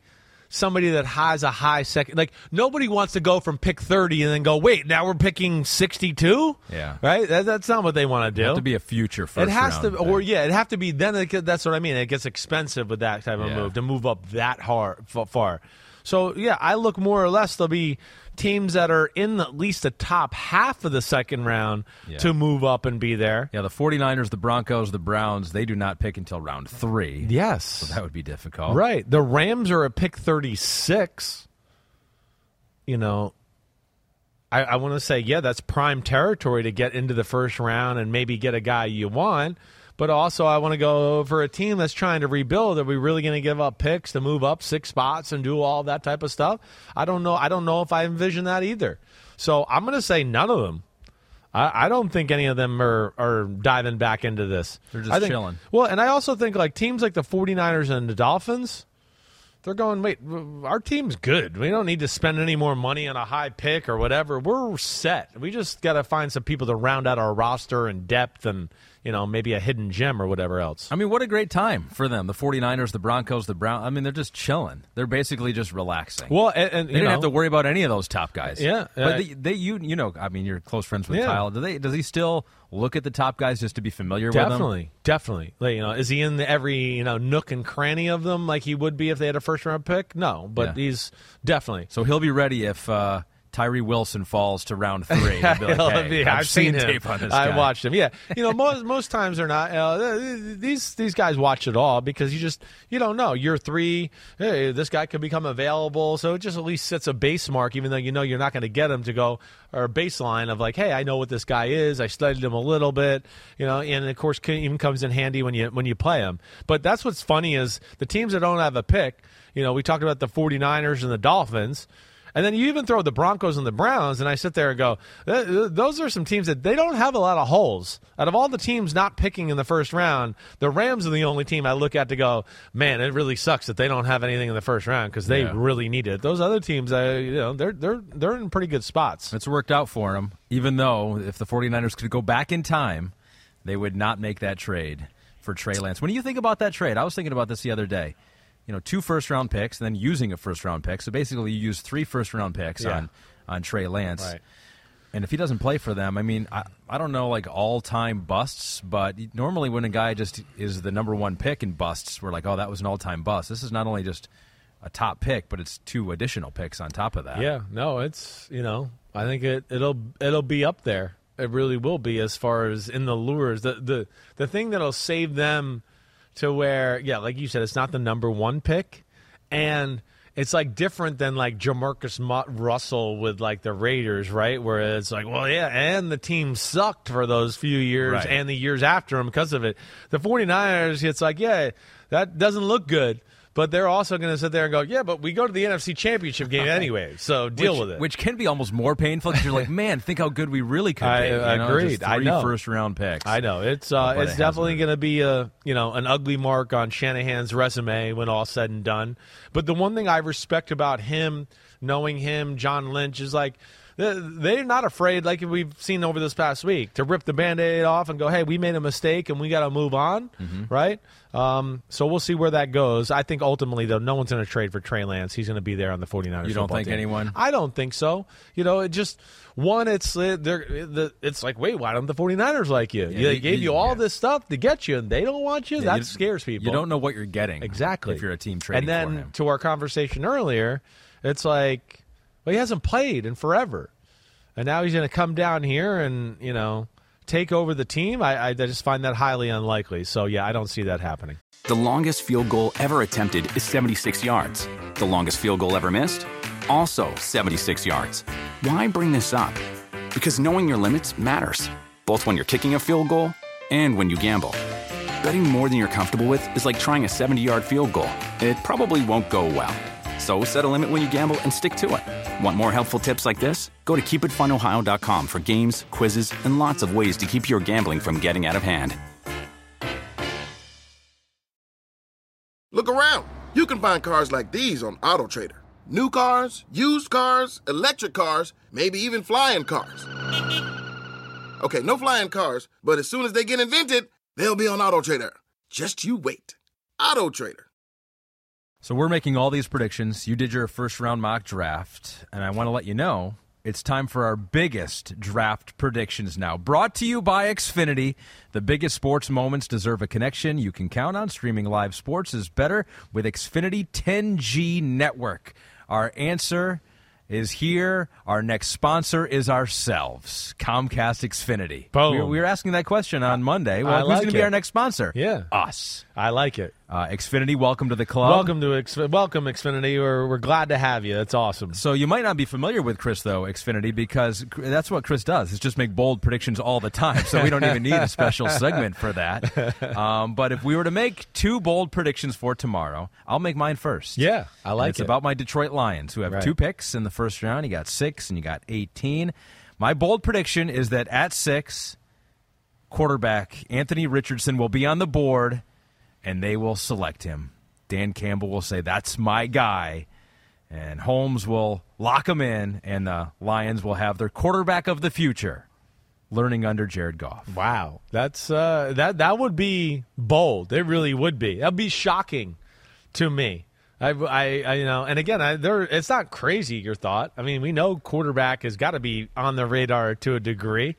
somebody that has a high second. Like, nobody wants to go from pick 30 and then go, wait, now we're picking 62? Yeah. Right? That, that's not what they want to do. It to be a future first It has to, pick. or yeah, it have to be, then it, that's what I mean. It gets expensive with that type of Yeah. move to move up that hard, far. So, yeah, I look more or less, there'll be teams that are in at least the top half of the second round Yeah. to move up and be there. Yeah, the 49ers, the Broncos, the Browns, they do not pick until round three. Yes. So that would be difficult. Right. The Rams are a pick 36. You know, I, I want to say, yeah, that's prime territory to get into the first round and maybe get a guy you want. But also, I want to go for a team that's trying to rebuild. Are we really going to give up picks to move up six spots and do all that type of stuff? I don't know. I don't know if I envision that either. So I'm going to say none of them. I, I don't think any of them are, are diving back into this. They're just think- chilling. Well, and I also think like teams like the 49ers and the Dolphins, they're going, wait, our team's good. We don't need to spend any more money on a high pick or whatever. We're set. We just got to find some people to round out our roster and depth and, you know, maybe a hidden gem or whatever else. I mean, what a great time for them. The 49ers, the Broncos, the Browns. I mean, they're just chilling. They're basically just relaxing. Well, and, and they you didn't know, have to worry about any of those top guys. Yeah, but uh, they, they, you, you know, I mean, you're close friends with Yeah. Kyle. Do they? Does he still look at the top guys just to be familiar with them? Definitely, definitely. Like, you know, is he in every you know nook and cranny of them like he would be if they had a first round pick? No, but Yeah. he's definitely. So he'll be ready if uh, Tyree Wilson falls to round three. Like, "Hey, I've, I've seen, him. tape on this I guy." watched him. Yeah, you know, most most times they're not. Uh, these these guys watch it all because you just you don't know. You're three, hey, this guy could become available, so it just at least sets a base mark, even though you know you're not going to get him to go or baseline of like, hey, I know what this guy is. I studied him a little bit, you know, and of course, even comes in handy when you when you play him. But that's what's funny is the teams that don't have a pick. You know, we talked about the 49ers and the Dolphins. And then you even throw the Broncos and the Browns, and I sit there and go, "Th- th- those are some teams that they don't have a lot of holes. Out of all the teams not picking in the first round, the Rams are the only team I look at to go, man, it really sucks that they don't have anything in the first round because they Yeah. really need it. Those other teams, uh, you know, they're they're they're in pretty good spots. It's worked out for them, even though if the 49ers could go back in time, they would not make that trade for Trey Lance. When you think about that trade, I was thinking about this the other day. You know, two first round picks and then using a first round pick. So basically, you use three first round picks Yeah. on, on Trey Lance. Right. And if he doesn't play for them, I mean, I, I don't know like all time busts, but normally when a guy just is the number one pick and busts, we're like, oh, that was an all time bust. This is not only just a top pick, but it's two additional picks on top of that. Yeah, no, it's you know, I think it it'll it'll be up there. It really will be as far as in the lures. The the the thing that'll save them to where yeah, like you said, it's not the number one pick, and it's like different than like JaMarcus Russell with like the Raiders, right? Where it's like, well, yeah, and the team sucked for those few years Right. and the years after him because of it. The 49ers, it's like, yeah, that doesn't look good. But they're also going to sit there and go, yeah, but we go to the NFC Championship game anyway, so deal which, with it. Which can be almost more painful because you're like, man, think how good we really could I be. you know, agreed. just I know. first round picks. I know it's uh, But it it's definitely going to be a you know an ugly mark on Shanahan's resume when all said and done. But the one thing I respect about him, knowing him, John Lynch, is like they're not afraid, like we've seen over this past week, to rip the band-aid off and go, "Hey, we made a mistake and we got to move on." Mm-hmm. Right? Um, so we'll see where that goes. I think ultimately, though, no one's going to trade for Trey Lance. He's going to be there on the 49ers. You don't think team. anyone? I don't think so. You know, it just one. It's uh, they're the, it's like, wait, why don't the 49ers like you? Yeah, they you- gave you you- all yeah. this stuff to get you, and they don't want you. Yeah, that you- scares people. You don't know what you're getting exactly if you're a team trading And then to our conversation earlier, it's like, well, he hasn't played in forever, and now he's going to come down here and you know take over the team, I, I just find that highly unlikely. So yeah, I don't see that happening. The longest field goal ever attempted is 76 yards. The longest field goal ever missed? Also 76 yards. Why bring this up? Because knowing your limits matters, both when you're kicking a field goal and when you gamble. Betting more than you're comfortable with is like trying a 70 yard field goal. It probably won't go well. So set a limit when you gamble and stick to it. Want more helpful tips like this? Go to keepitfunohio.com for games, quizzes, and lots of ways to keep your gambling from getting out of hand. Look around. You can find cars like these on AutoTrader. New cars, used cars, electric cars, maybe even flying cars. Okay, no flying cars, but as soon as they get invented, they'll be on AutoTrader. Just you wait. AutoTrader. So we're making all these predictions. You did your first round mock draft, and I want to let you know it's time for our biggest draft predictions now. Brought to you by Xfinity. The biggest sports moments deserve a connection you can count on. Streaming live sports is better with Xfinity 10G network. Our answer is here. Our next sponsor is ourselves, Comcast Xfinity. Boom. We were, asking that question on Monday. Well, I who's like going to be our next sponsor? Yeah. Us. I like it. Uh, Xfinity, welcome to the club. Welcome to X- welcome Xfinity. We're, we're glad to have you. That's awesome. So you might not be familiar with Chris though, Xfinity, because that's what Chris does. Is just make bold predictions all the time. So we don't even need a special segment for that. Um, but if we were to make two bold predictions for tomorrow, I'll make mine first. Yeah, I like And it's it. about my Detroit Lions, who have Right. two picks in the first round. You got six, and you got eighteen. My bold prediction is that at six, quarterback Anthony Richardson will be on the board, and they will select him. Dan Campbell will say, "That's my guy." and Holmes will lock him in, and the Lions will have their quarterback of the future, learning under Jared Goff. Wow, that's uh, that that would be bold. It really would be. That'd be shocking to me. I, I, I you know, and again, I, there, it's not crazy. Your thought. I mean, we know quarterback has got to be on the radar to a degree.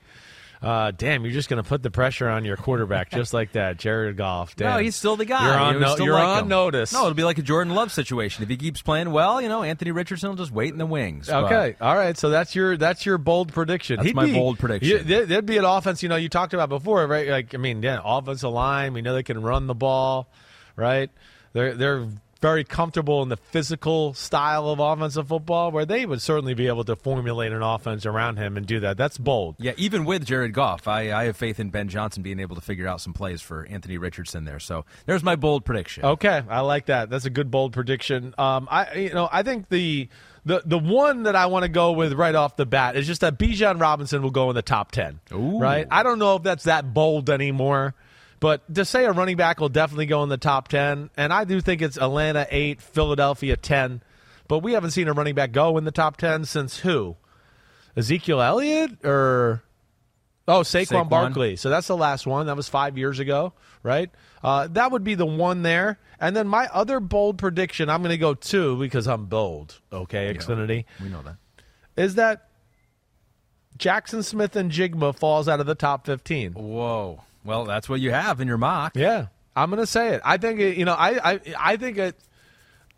Uh, damn, you're just going to put the pressure on your quarterback just like that, Jared Goff. Damn. No, he's still the guy. You're on, no- you're like on him. notice. No, it'll be like a Jordan Love situation. If he keeps playing well, you know, Anthony Richardson will just wait in the wings. But- Okay, all right. So that's your that's your bold prediction. That's He'd my be- bold prediction. you- there'd be an offense. You know, you talked about before, right? Like, I mean, yeah, offensive line. We know they can run the ball, right? They're they're very comfortable in the physical style of offensive football, where they would certainly be able to formulate an offense around him and do that. That's bold. Yeah, even with Jared Goff, I, I have faith in Ben Johnson being able to figure out some plays for Anthony Richardson there. So there's my bold prediction. Okay, I like that. That's a good bold prediction. Um, I you know I think the the the one that I want to go with right off the bat is just that Bijan Robinson will go in the top ten. Ooh. Right? I don't know if that's that bold anymore, but to say a running back will definitely go in the top ten, and I do think it's Atlanta eight, Philadelphia ten, but we haven't seen a running back go in the top ten since who? Ezekiel Elliott or Oh, Saquon, Saquon. Barkley. So that's the last one. That was five years ago, right? Uh, that would be the one there. And then my other bold prediction, I'm going to go two because I'm bold. Okay, Xfinity We know that. is that Jaxon Smith-Njigba falls out of the top 15. Whoa. Well, that's what you have in your mock. Yeah, I'm going to say it. I think it, you know. I I I think it.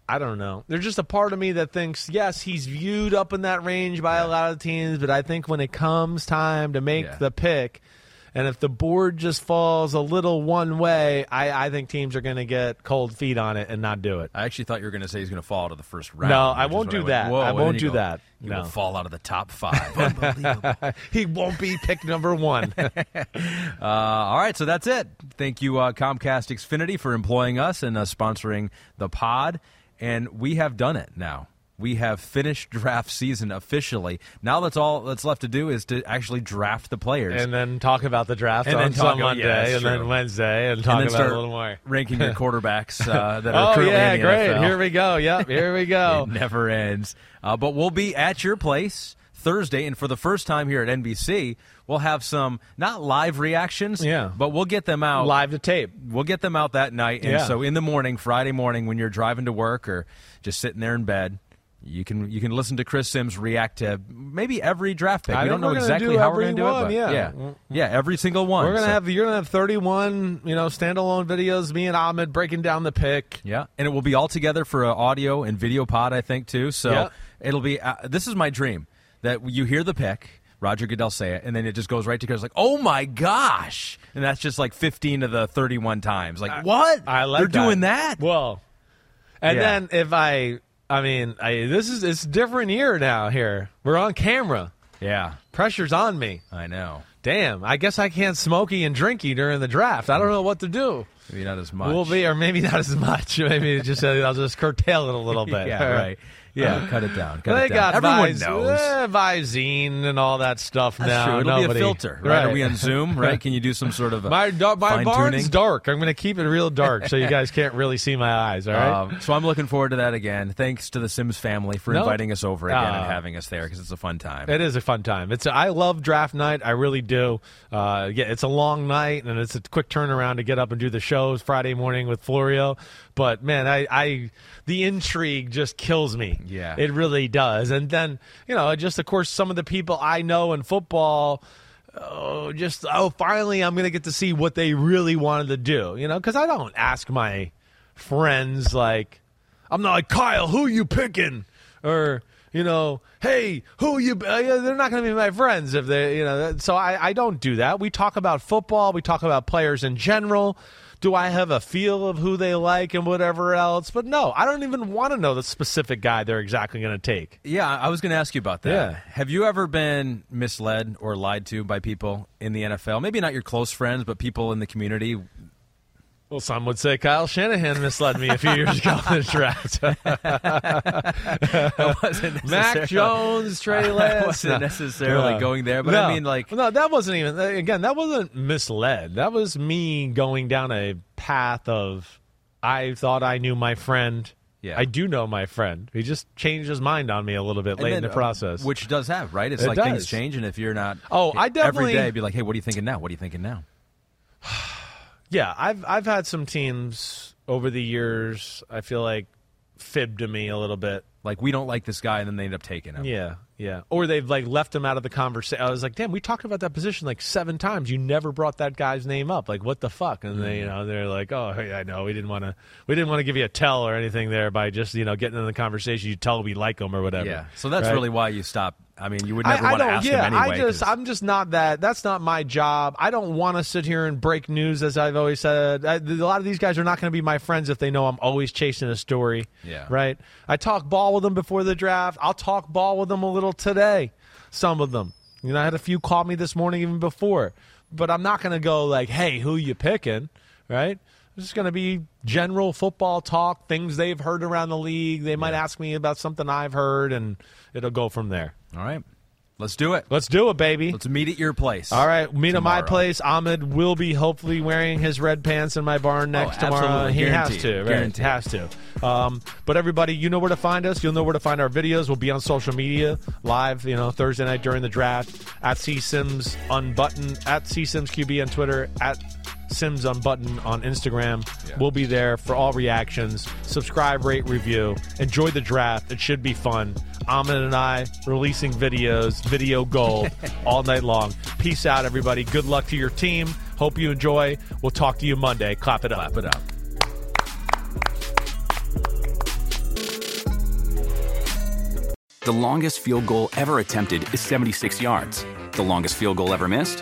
I don't know. There's just a part of me that thinks yes, he's viewed up in that range by a lot of teams, but I think when it comes time to make Yeah. the pick, and if the board just falls a little one way, I, I think teams are going to get cold feet on it and not do it. I actually thought you were going to say he's going to fall to the first round. No, I won't do went, that. Whoa, I won't do go, that. He No. will fall out of the top five. Unbelievable. he won't be pick number one. Uh, all right, so that's it. Thank you, uh, Comcast Xfinity, for employing us and uh, sponsoring the pod. And we have done it now. We have finished draft season officially. Now that's all that's left to do is to actually draft the players. and then talk about the draft And on then talk Monday, yeah, and then. Wednesday, and And talk then about a little more. ranking your quarterbacks uh, that are Oh currently yeah, in the great! NFL. Here we go. Yep, here we go. It never ends. Uh, but we'll be at your place Thursday, and for the first time here at NBC, we'll have some not live reactions, Yeah. but we'll get them out Live to tape. We'll get them out that night, and Yeah. so in the morning, Friday morning, when you're driving to work or just sitting there in bed. You can you can listen to Chris Simms react to maybe every draft pick. I we don't know exactly do how we're going to do it, but yeah. yeah, yeah, every single one. We're gonna So- have you're gonna have 31, you know, standalone videos. Me and Ahmed breaking down the pick. Yeah, and it will be all together for an audio and video pod, I think, too. So Yeah. it'll be. Uh, this is my dream that you hear the pick. Roger Goodell say it, and then it just goes right to goes like, "Oh my gosh!" And that's just like 15 of the 31 times. Like, what? I like They're that. doing that. Well, and Yeah. then if I, I mean, I, this is it's a different year now. Here we're on camera. Yeah, Pressure's on me. I know. Damn, I guess I can't smoky and drinky during the draft. I don't know what to do. Maybe not as much. We'll be, or maybe not as much. Maybe just I'll just curtail it a little bit. yeah, right. Yeah, cut it down. Cut they it down. got Everyone Vis- knows. eh, Visine and all that stuff That's now. true. It'll Nobody, be a filter, right? Are we Right. on Zoom? Right? Can you do some sort of a My da- my barn's dark. I'm going to keep it real dark so you guys can't really see my eyes. All right. Um, so I'm looking forward to that again. Thanks to the Simms family for No. inviting us over again and Uh, having us there because it's a fun time. It is a fun time. It's I love draft night. I really do. Uh, yeah, it's a long night and it's a quick turnaround to get up and do the shows Friday morning with Florio. But man, I, I the intrigue just kills me. Yeah. it really does. And then you know, just of course, some of the people I know in football. Oh, just oh! Finally, I'm going to get to see what they really wanted to do. You know, because I don't ask my friends like, I'm not like Kyle. Who you picking? Or you know, hey, who you? Uh, they're not going to be my friends if they, you know. So I, I don't do that. We talk about football. We talk about players in general. Do I have a feel of who they like and whatever else? But no, I don't even want to know the specific guy they're exactly going to take. Yeah, I was going to ask you about that. Yeah. Have you ever been misled or lied to by people in the NFL? Maybe not your close friends, but people in the community. Well, some would say Kyle Shanahan misled me a few years ago in the draft. That wasn't Mac Jones, Trey I Lance. wasn't necessarily No. going there, but No. I mean, like, no, that wasn't even. Again, that wasn't misled. That was me going down a path of. I thought I knew my friend. Yeah. I do know my friend. He just changed his mind on me a little bit and late in then, the uh, process. which does have right. It's It like things does. change, and if you're not, Oh, I definitely- every day be like, hey, what are you thinking now? What are you thinking now? Yeah, I've I've had some teams over the years. I feel like fibbed to me a little bit. Like we don't like this guy, and then they end up taking him. Yeah, yeah. Or they've like left him out of the conversation. I was like, damn, we talked about that position like seven times. You never brought that guy's name up. Like, what the fuck? And they, you mm-hmm. know, they're like, oh, hey, I know. We didn't want to. We didn't want to give you a tell or anything there by just you know getting in the conversation. You tell we like him or whatever. Yeah. So that's Right? really why you stop. I mean, you would never I, I want to don't. ask yeah, him anyway. I just, 'cause- I'm just not that. That's not my job. I don't want to sit here and break news, as I've always said. I, a lot of these guys are not going to be my friends if they know I'm always chasing a story. Yeah. Right. I talk ball with them before the draft. I'll talk ball with them a little today. Some of them. You know, I had a few call me this morning even before, but I'm not going to go like, "Hey, who you picking?" Right. It's just going to be general football talk, things they've heard around the league. They might ask me about something I've heard, and it'll go from there. All right. Let's do it. Let's do it, baby. Let's meet at your place. All right, meet at my place. Ahmed will be hopefully wearing his red pants in my barn next Oh, tomorrow. He has to, right? Guaranteed. Has to. Um, but everybody, you know where to find us. You'll know where to find our videos. We'll be on social media live, you know, Thursday night during the draft at C Simms Unbutton at C Simms QB on Twitter at Simms Unbutton on Instagram. We'll be there for all reactions. Subscribe, rate, review. Enjoy the draft. It should be fun. Ahmed and I releasing videos, video gold all night long. Peace out, everybody. Good luck to your team. Hope you enjoy. We'll talk to you Monday. Clap it up. Clap it up. The longest field goal ever attempted is 76 yards. The longest field goal ever missed?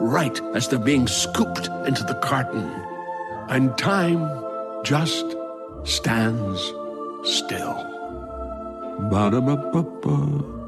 right as they're being scooped into the carton? And time just stands still. Ba-da-ba-ba-ba.